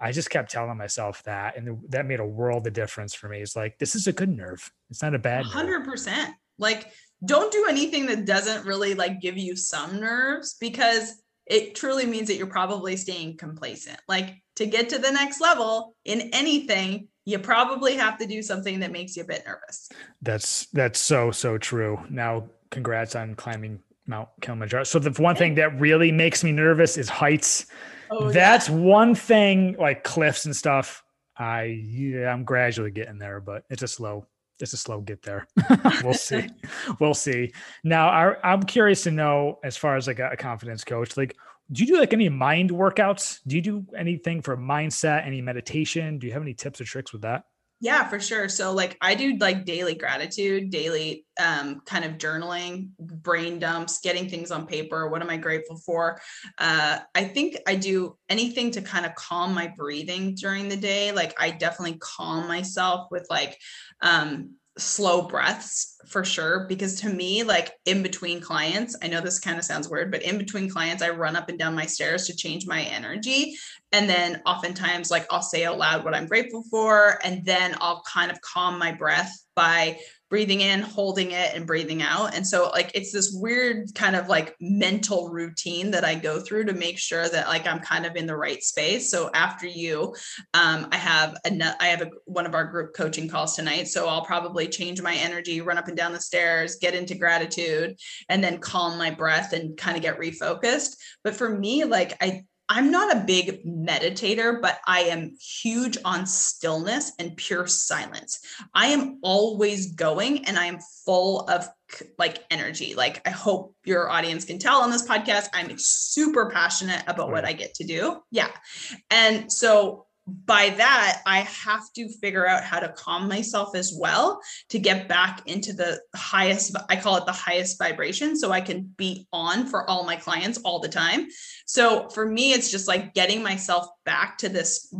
I just kept telling myself that, and that made a world of difference for me. It's like this is a good nerve. It's not a bad. Hundred percent. Like, don't do anything that doesn't really like give you some nerves because it truly means that you're probably staying complacent. Like to get to the next level in anything, you probably have to do something that makes you a bit nervous. That's that's so so true. Now, congrats on climbing Mount Kilimanjaro. So the one thing that really makes me nervous is heights Oh, That's yeah. one thing, like cliffs and stuff. I yeah, I'm gradually getting there, but it's a slow, it's a slow get there. we'll see, we'll see. Now, I, I'm curious to know, as far as like a, a confidence coach, like, do you do like any mind workouts? Do you do anything for mindset? Any meditation? Do you have any tips or tricks with that? Yeah, for sure. So like I do like daily gratitude, daily um, kind of journaling, brain dumps, getting things on paper. What am I grateful for? Uh, I think I do anything to kind of calm my breathing during the day. Like I definitely calm myself with like um, slow breaths for sure because to me like in between clients i know this kind of sounds weird but in between clients i run up and down my stairs to change my energy. And then oftentimes like i'll say out loud what i'm grateful for and then i'll kind of calm my breath by breathing in, holding it, and breathing out. And so, like, it's this weird kind of like mental routine that I go through to make sure that like I'm kind of in the right space. So after you, um, I have a I have a, one of our group coaching calls tonight. So I'll probably change my energy, run up and down the stairs, get into gratitude, and then calm my breath and kind of get refocused. But for me, like I I'm not a big meditator, but I am huge on stillness and pure silence. I am always going and I am full of like energy. Like I hope your audience can tell on this podcast, I'm super passionate about what I get to do. Yeah. And so by that, I have to figure out how to calm myself as well to get back into the highest, I call it the highest vibration, so I can be on for all my clients all the time. So for me, it's just like getting myself back to this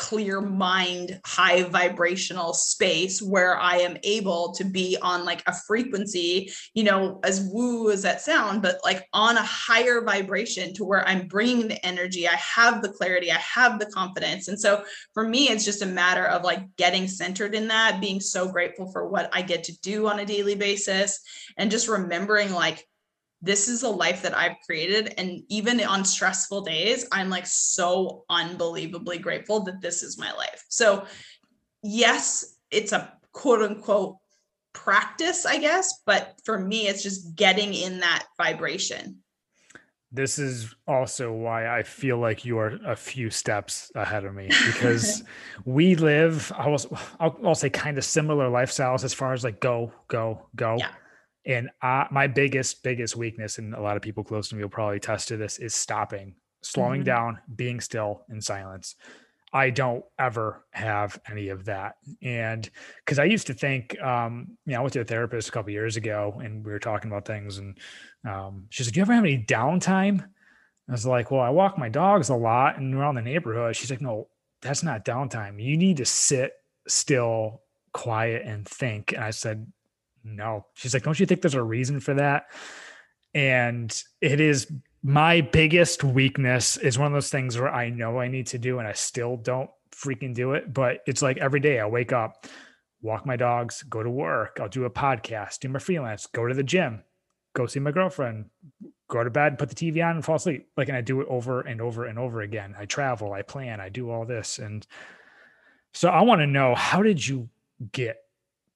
clear mind, high vibrational space where I am able to be on like a frequency, you know, as woo as that sound, but like on a higher vibration to where I'm bringing the energy, I have the clarity, I have the confidence. And so for me, it's just a matter of like getting centered in that, being so grateful for what I get to do on a daily basis, and just remembering like, this is a life that I've created. And even on stressful days, I'm like so unbelievably grateful that this is my life. So, yes, it's a quote unquote practice, I guess. But for me, it's just getting in that vibration. This is also why I feel like you are a few steps ahead of me because we live, I was, I'll, I'll say kind of similar lifestyles as far as like go, go, go. Yeah and I, my biggest, biggest weakness, and a lot of people close to me will probably attest to this, is stopping, slowing mm-hmm. down, being still in silence. I don't ever have any of that. And because I used to think, um, you know, I went to a therapist a couple years ago and we were talking about things and um, she said, Do you ever have any downtime? I was like, Well, I walk my dogs a lot and around the neighborhood. She's like, No, that's not downtime. You need to sit still, quiet, and think. And I said, No. She's like, Don't you think there's a reason for that? And it is my biggest weakness is one of those things where I know I need to do and I still don't freaking do it. But it's like every day I wake up, walk my dogs, go to work, I'll do a podcast, do my freelance, go to the gym, go see my girlfriend, go to bed, put the TV on and fall asleep. Like, and I do it over and over and over again. I travel, I plan, I do all this. And so I want to know how did you get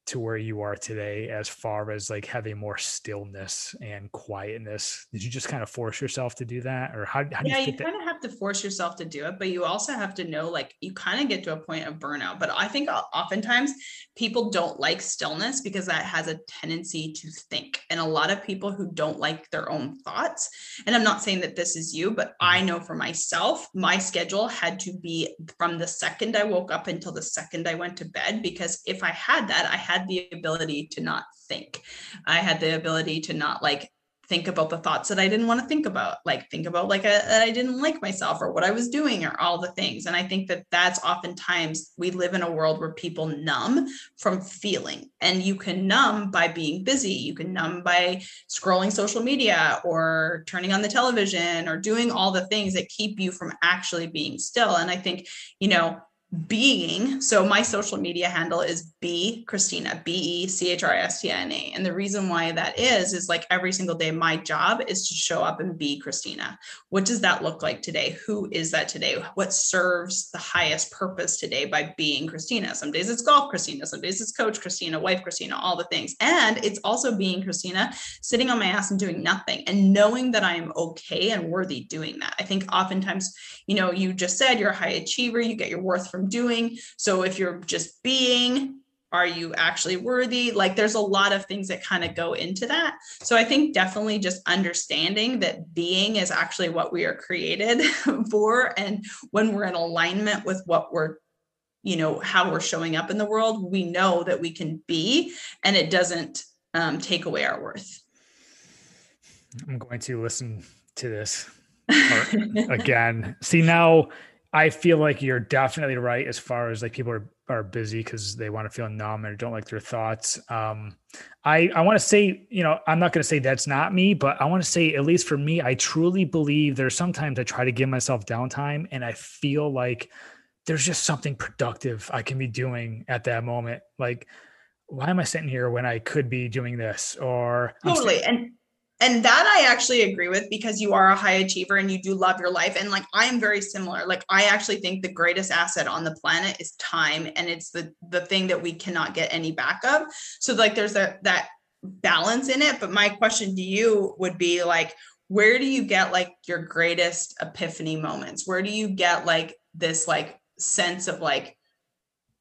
to where you are today as far as like having more stillness and quietness did you just kind of force yourself to do that or how, how do yeah, you, you kind of have to force yourself to do it but you also have to know like you kind of get to a point of burnout but i think oftentimes people don't like stillness because that has a tendency to think and a lot of people who don't like their own thoughts and i'm not saying that this is you but i mm-hmm. know for myself my schedule had to be from the second i woke up until the second i went to bed because if i had that i had had the ability to not think. I had the ability to not like think about the thoughts that I didn't want to think about, like think about like a, that I didn't like myself or what I was doing or all the things. And I think that that's oftentimes we live in a world where people numb from feeling, and you can numb by being busy. You can numb by scrolling social media or turning on the television or doing all the things that keep you from actually being still. And I think, you know, being so my social media handle is b christina b-e-c-h-r-i-s-t-i-n-a and the reason why that is is like every single day my job is to show up and be christina. What does that look like today? Who is that today? What serves the highest purpose today by being christina? Some days it's golf christina some days it's coach christina wife christina all the things. And it's also being christina sitting on my ass and doing nothing and knowing that i am okay and worthy doing that. I think oftentimes you know you just said you're a high achiever you get your worth from doing. So if you're just being, are you actually worthy? Like there's a lot of things that kind of go into that. So I think definitely just understanding that being is actually what we are created for. And when we're in alignment with what we're you know how we're showing up in the world we know that we can be and it doesn't um, take away our worth i'm going to listen to this again see now I feel like you're definitely right as far as like people are, are busy because they want to feel numb and don't like their thoughts. Um, I, I want to say, you know, I'm not going to say that's not me, but I want to say, at least for me, I truly believe there's sometimes I try to give myself downtime and I feel like there's just something productive I can be doing at that moment. Like, why am I sitting here when I could be doing this? Or totally. and and that I actually agree with because you are a high achiever and you do love your life. And like I am very similar. Like I actually think the greatest asset on the planet is time, and it's the the thing that we cannot get any back of. So like there's that that balance in it. But my question to you would be like, where do you get like your greatest epiphany moments? Where do you get like this like sense of like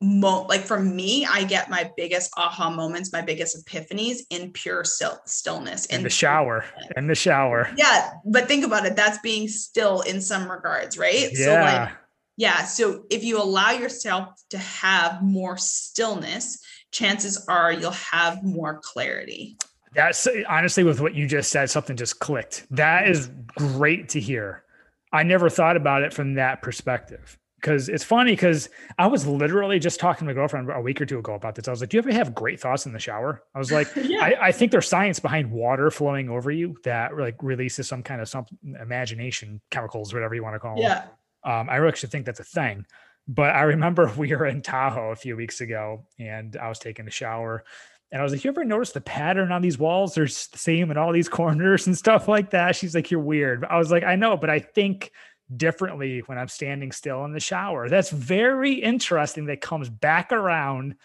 mo- like for me, I get my biggest aha moments, my biggest epiphanies in pure still- stillness. In, in the shower. In the shower. Yeah. But think about it. That's being still in some regards, right? Yeah. So like, yeah. So if you allow yourself to have more stillness, chances are you'll have more clarity. That's honestly with what you just said, something just clicked. That is great to hear. I never thought about it from that perspective because it's funny because I was literally just talking to my girlfriend a week or two ago about this. I was like, "Do you ever have great thoughts in the shower?" I was like, yeah. I, I, think there's science behind water flowing over you that like releases some kind of some imagination chemicals, whatever you want to call them." Yeah. Um, I actually think that's a thing. But I remember we were in Tahoe a few weeks ago, and I was taking a shower. And I was like, you ever notice the pattern on these walls? They're the same in all these corners and stuff like that. She's like, you're weird. I was like, I know, but I think differently when I'm standing still in the shower. That's very interesting that comes back around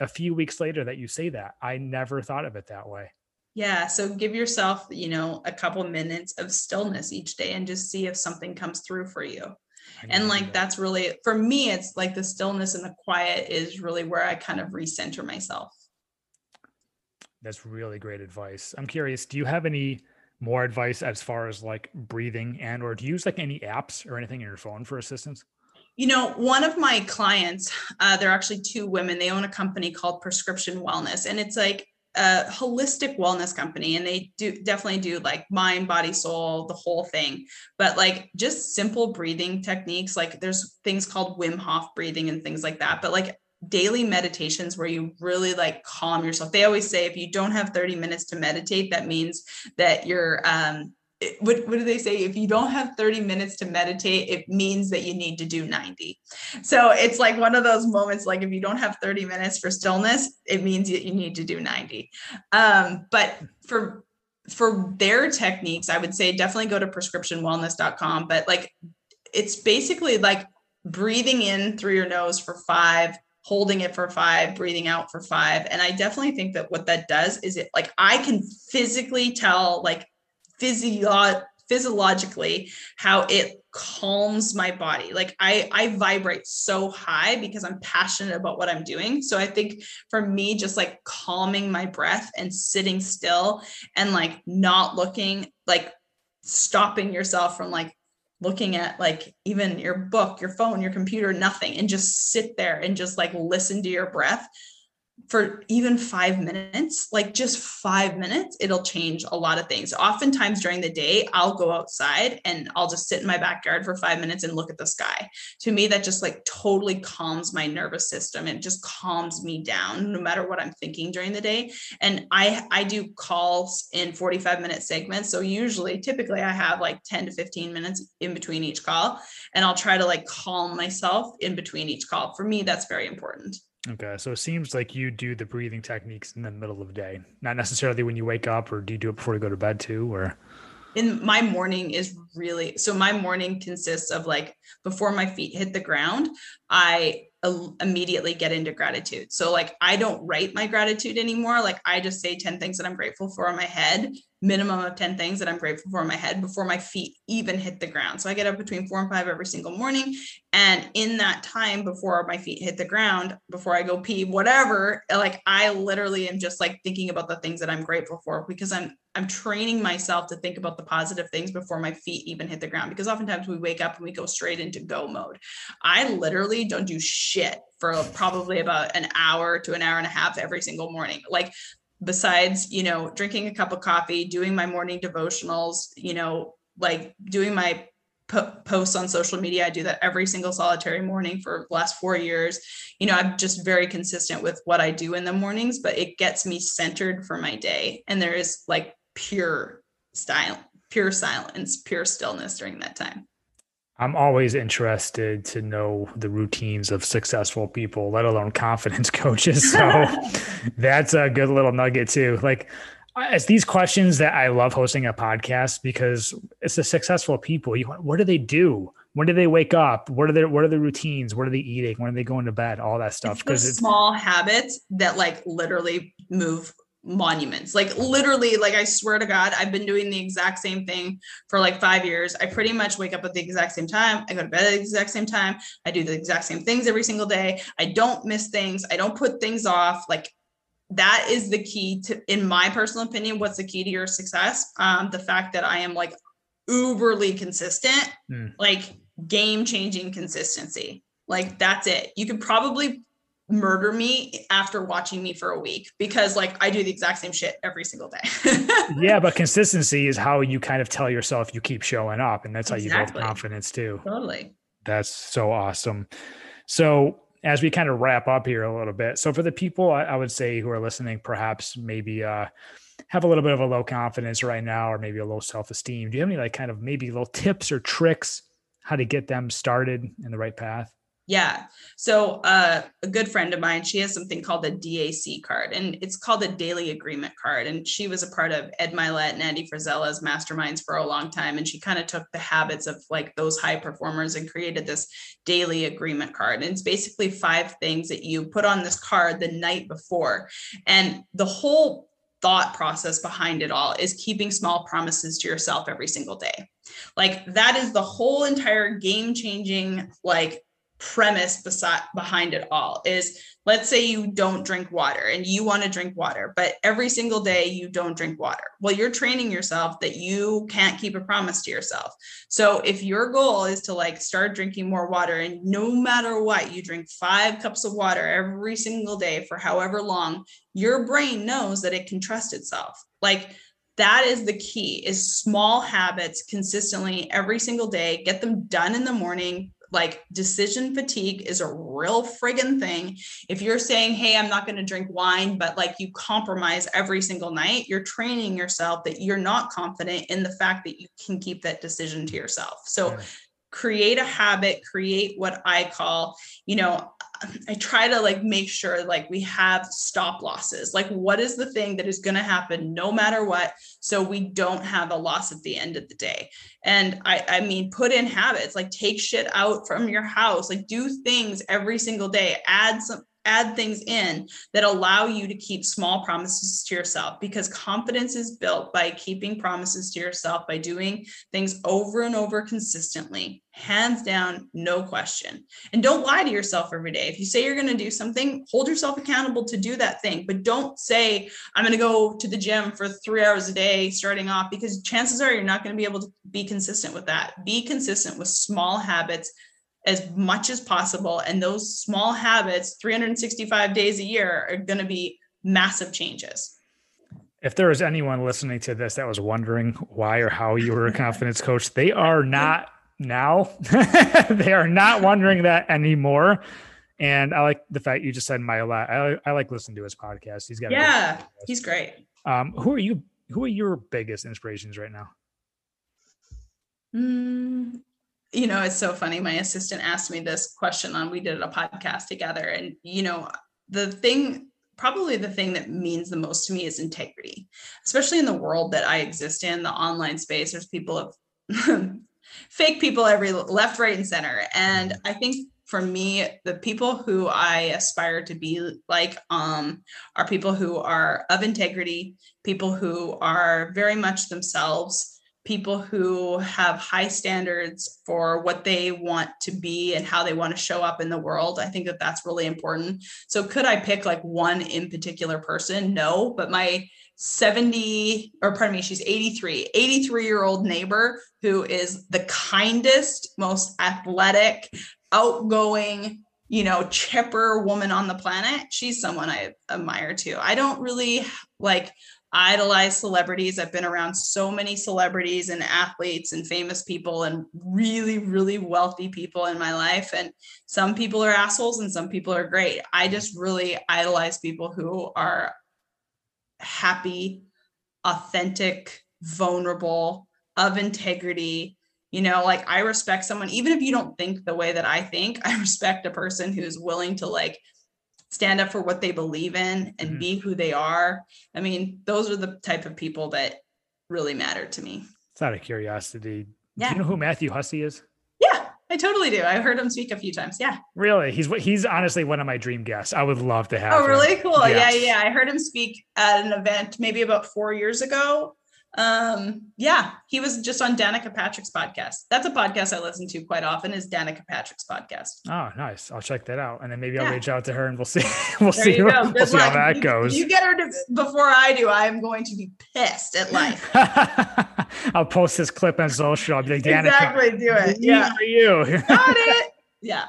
a few weeks later that you say that. I never thought of it that way. Yeah. So give yourself, you know, a couple minutes of stillness each day and just see if something comes through for you. And like that. that's really for me, it's like the stillness and the quiet is really where I kind of recenter myself. That's really great advice. I'm curious, do you have any more advice as far as like breathing and or do you use like any apps or anything in your phone for assistance? You know, one of my clients, uh, they're actually two women. They own a company called Prescription Wellness, and it's like a holistic wellness company and they do definitely do like mind body soul the whole thing but like just simple breathing techniques like there's things called wim hof breathing and things like that but like daily meditations where you really like calm yourself they always say if you don't have 30 minutes to meditate that means that you're um what, what do they say? If you don't have 30 minutes to meditate, it means that you need to do 90. So it's like one of those moments, like if you don't have 30 minutes for stillness, it means that you need to do 90. Um, but for for their techniques, I would say definitely go to prescriptionwellness.com. But like it's basically like breathing in through your nose for five, holding it for five, breathing out for five. And I definitely think that what that does is it like I can physically tell like physio- physiologically how it calms my body like i i vibrate so high because i'm passionate about what i'm doing so i think for me just like calming my breath and sitting still and like not looking like stopping yourself from like looking at like even your book your phone your computer nothing and just sit there and just like listen to your breath for even five minutes, like just five minutes, it'll change a lot of things. Oftentimes during the day, I'll go outside and I'll just sit in my backyard for five minutes and look at the sky. To me, that just like totally calms my nervous system. It just calms me down no matter what I'm thinking during the day. And I I do calls in 45 minute segments. So usually, typically I have like 10 to 15 minutes in between each call. And I'll try to like calm myself in between each call. For me, that's very important. Okay, so it seems like you do the breathing techniques in the middle of the day, not necessarily when you wake up, or do you do it before you go to bed too, or? In my morning is really so. My morning consists of like before my feet hit the ground, I immediately get into gratitude. So like I don't write my gratitude anymore. Like I just say 10 things that I'm grateful for in my head, minimum of 10 things that I'm grateful for in my head before my feet even hit the ground. So I get up between 4 and 5 every single morning and in that time before my feet hit the ground, before I go pee, whatever, like I literally am just like thinking about the things that I'm grateful for because I'm I'm training myself to think about the positive things before my feet even hit the ground because oftentimes we wake up and we go straight into go mode. I literally don't do shit for probably about an hour to an hour and a half every single morning. Like besides, you know, drinking a cup of coffee, doing my morning devotionals, you know, like doing my posts on social media. I do that every single solitary morning for the last four years. You know, I'm just very consistent with what I do in the mornings, but it gets me centered for my day. And there is like pure style, pure silence, pure stillness during that time. I'm always interested to know the routines of successful people, let alone confidence coaches. So that's a good little nugget too. Like uh, it's these questions that I love hosting a podcast because it's the successful people. You, what do they do? When do they wake up? What are their what are the routines? What are they eating? When are they going to bed? All that stuff. Because it's small habits that like literally move monuments. Like literally, like I swear to God, I've been doing the exact same thing for like five years. I pretty much wake up at the exact same time. I go to bed at the exact same time. I do the exact same things every single day. I don't miss things. I don't put things off. Like that is the key to, in my personal opinion, what's the key to your success? Um, the fact that I am like uberly consistent, mm. like game changing consistency. Like that's it. You could probably murder me after watching me for a week because like I do the exact same shit every single day. yeah, but consistency is how you kind of tell yourself you keep showing up and that's how exactly. you build confidence too. Totally. That's so awesome. So as we kind of wrap up here a little bit. So for the people I, I would say who are listening, perhaps maybe uh have a little bit of a low confidence right now or maybe a low self-esteem. Do you have any like kind of maybe little tips or tricks how to get them started in the right path? Yeah. So uh, a good friend of mine, she has something called a DAC card, and it's called a daily agreement card. And she was a part of Ed Mylett and Andy Frisella's masterminds for a long time. And she kind of took the habits of like those high performers and created this daily agreement card. And it's basically five things that you put on this card the night before. And the whole thought process behind it all is keeping small promises to yourself every single day. Like that is the whole entire game changing, like premise beside behind it all is let's say you don't drink water and you want to drink water but every single day you don't drink water. Well you're training yourself that you can't keep a promise to yourself. So if your goal is to like start drinking more water and no matter what you drink 5 cups of water every single day for however long your brain knows that it can trust itself. Like that is the key is small habits consistently every single day get them done in the morning like decision fatigue is a real friggin' thing. If you're saying, hey, I'm not going to drink wine, but like you compromise every single night, you're training yourself that you're not confident in the fact that you can keep that decision to yourself. So yeah. create a habit, create what I call, you know, I try to like make sure like we have stop losses. Like what is the thing that is going to happen no matter what so we don't have a loss at the end of the day. And I I mean put in habits like take shit out from your house, like do things every single day, add some add things in that allow you to keep small promises to yourself because confidence is built by keeping promises to yourself by doing things over and over consistently hands down no question. And don't lie to yourself every day. If you say you're going to do something hold yourself accountable to do that thing but don't say i'm going to go to the gym for 3 hours a day starting off because chances are you're not going to be able to be consistent with that. Be consistent with small habits as much as possible. And those small habits, 365 days a year, are going to be massive changes. If there is anyone listening to this that was wondering why or how you were a confidence coach, they are not now. they are not wondering that anymore. And I like the fact you just said Mylett. I, I like listening to his podcast. He's got yeah, he's great. Um, who are you? Who are your biggest inspirations right now? Mm, you know, it's so funny. My assistant asked me this question on we did a podcast together. And, you know, the thing, probably the thing that means the most to me is integrity, especially in the world that I exist in, the online space. There's people of fake people every left, right, and center. And I think for me, the people who I aspire to be like um, are people who are of integrity, people who are very much themselves people who have high standards for what they want to be and how they want to show up in the world. I think that that's really important. So, could I pick like one in particular person? No, but my 70 or pardon me, she's 83, 83 year old neighbor who is the kindest, most athletic, outgoing, you know, chipper woman on the planet. She's someone I admire too. I don't really like idolize celebrities. I've been around so many celebrities and athletes and famous people and really, really wealthy people in my life. And some people are assholes and some people are great. I just really idolize people who are happy, authentic, vulnerable, of integrity. You know, like I respect someone, even if you don't think the way that I think, I respect a person who's willing to like stand up for what they believe in and mm-hmm. be who they are. I mean, those are the type of people that really matter to me. It's out of curiosity. Yeah. Do you know who Matthew Hussey is? Yeah, I totally do. I've heard him speak a few times. Yeah. Really? He's he's honestly one of my dream guests. I would love to have. Oh, really? Him. Cool. Yes. Yeah, yeah. I heard him speak at an event maybe about four years ago um yeah he was just on danica patrick's podcast. That's a podcast i listen to quite often is danica patrick's podcast. Oh nice. I'll check that out. And then maybe i'll reach out to her and we'll see we'll there see, we'll see how that you, goes. you get her to, before i do i'm going to be pissed at life. I'll post this clip on social. I'll be like danica exactly do it. yeah. for you? Got it. Yeah.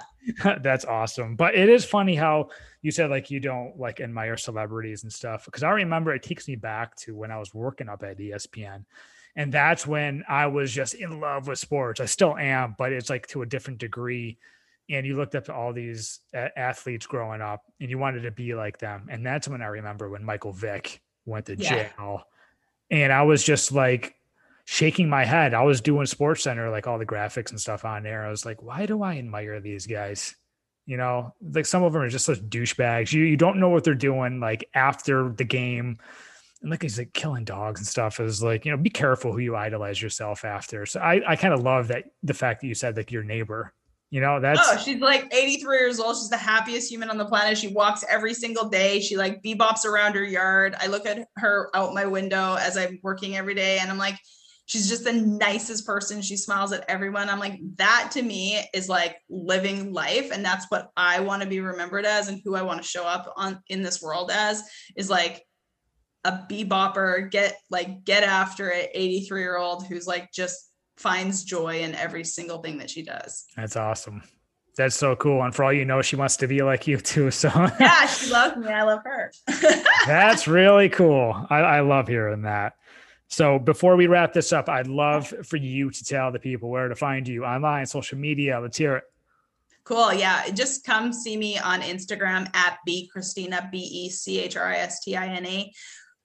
That's awesome. But it is funny how you said like you don't like admire celebrities and stuff because I remember it takes me back to when I was working up at ESPN. And that's when I was just in love with sports. I still am, but it's like to a different degree. And you looked up to all these athletes growing up and you wanted to be like them. And that's when I remember when Michael Vick went to yeah. jail. And I was just like shaking my head. I was doing Sports Center, like all the graphics and stuff on there. I was like, why do I admire these guys? You know, like some of them are just such douchebags. You you don't know what they're doing like after the game. And like he's like killing dogs and stuff is like, you know, be careful who you idolize yourself after. So I, I kind of love that the fact that you said like your neighbor, you know, that's oh, she's like 83 years old. She's the happiest human on the planet. She walks every single day. She like bebops around her yard. I look at her out my window as I'm working every day and I'm like, she's just the nicest person. She smiles at everyone. I'm like, that to me is like living life. And that's what I want to be remembered as and who I want to show up on in this world as is like a bebopper, get like get after it, 83 year old who's like just finds joy in every single thing that she does. That's awesome. That's so cool. And for all you know, she wants to be like you too. So yeah, she loves me. I love her. That's really cool. I, I love hearing that. So before we wrap this up, I'd love for you to tell the people where to find you online, social media. Let's hear it. Cool. Yeah. Just come see me on Instagram at BeChristina, B E C H R I S T I N A,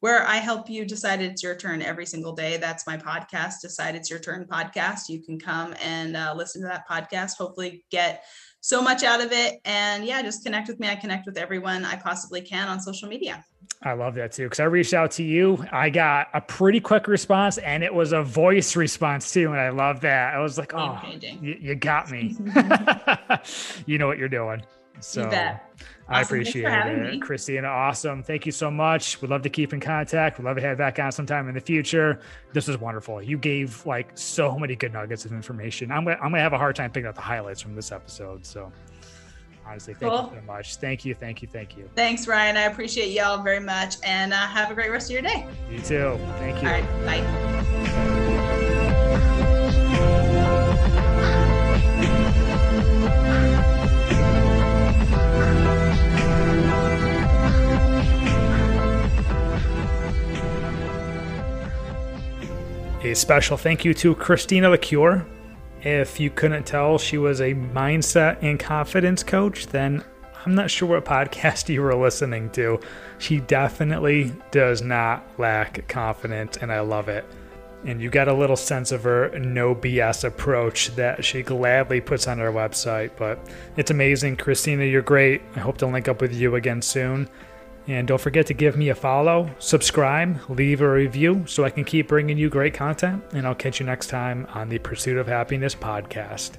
where I help you decide it's your turn every single day. That's my podcast, Decide It's Your Turn podcast. You can come and uh, listen to that podcast, hopefully, get so much out of it. And yeah, just connect with me. I connect with everyone I possibly can on social media. I love that too. Cause I reached out to you. I got a pretty quick response and it was a voice response too. And I love that. I was like, oh, you, you, got me. you know what you're doing. So awesome. I appreciate it. Me. Christina, awesome. Thank you so much. We'd love to keep in contact. We'd love to have back on sometime in the future. This was wonderful. You gave like so many good nuggets of information. I'm gonna, I'm gonna have a hard time picking out the highlights from this episode. So honestly, thank cool. you so much. Thank you. Thank you. Thank you. Thanks, Ryan. I appreciate y'all very much and uh, have a great rest of your day. You too. Thank you. All right. Bye. A special thank you to Christina Lecuyer. If you couldn't tell she was a mindset and confidence coach, then I'm not sure what podcast you were listening to. She definitely does not lack confidence, and I love it. And you got a little sense of her no BS approach that she gladly puts on her website. But it's amazing. Christina, you're great. I hope to link up with you again soon. And don't forget to give me a follow, subscribe, leave a review so I can keep bringing you great content. And I'll catch you next time on the Pursuit of Happiness podcast.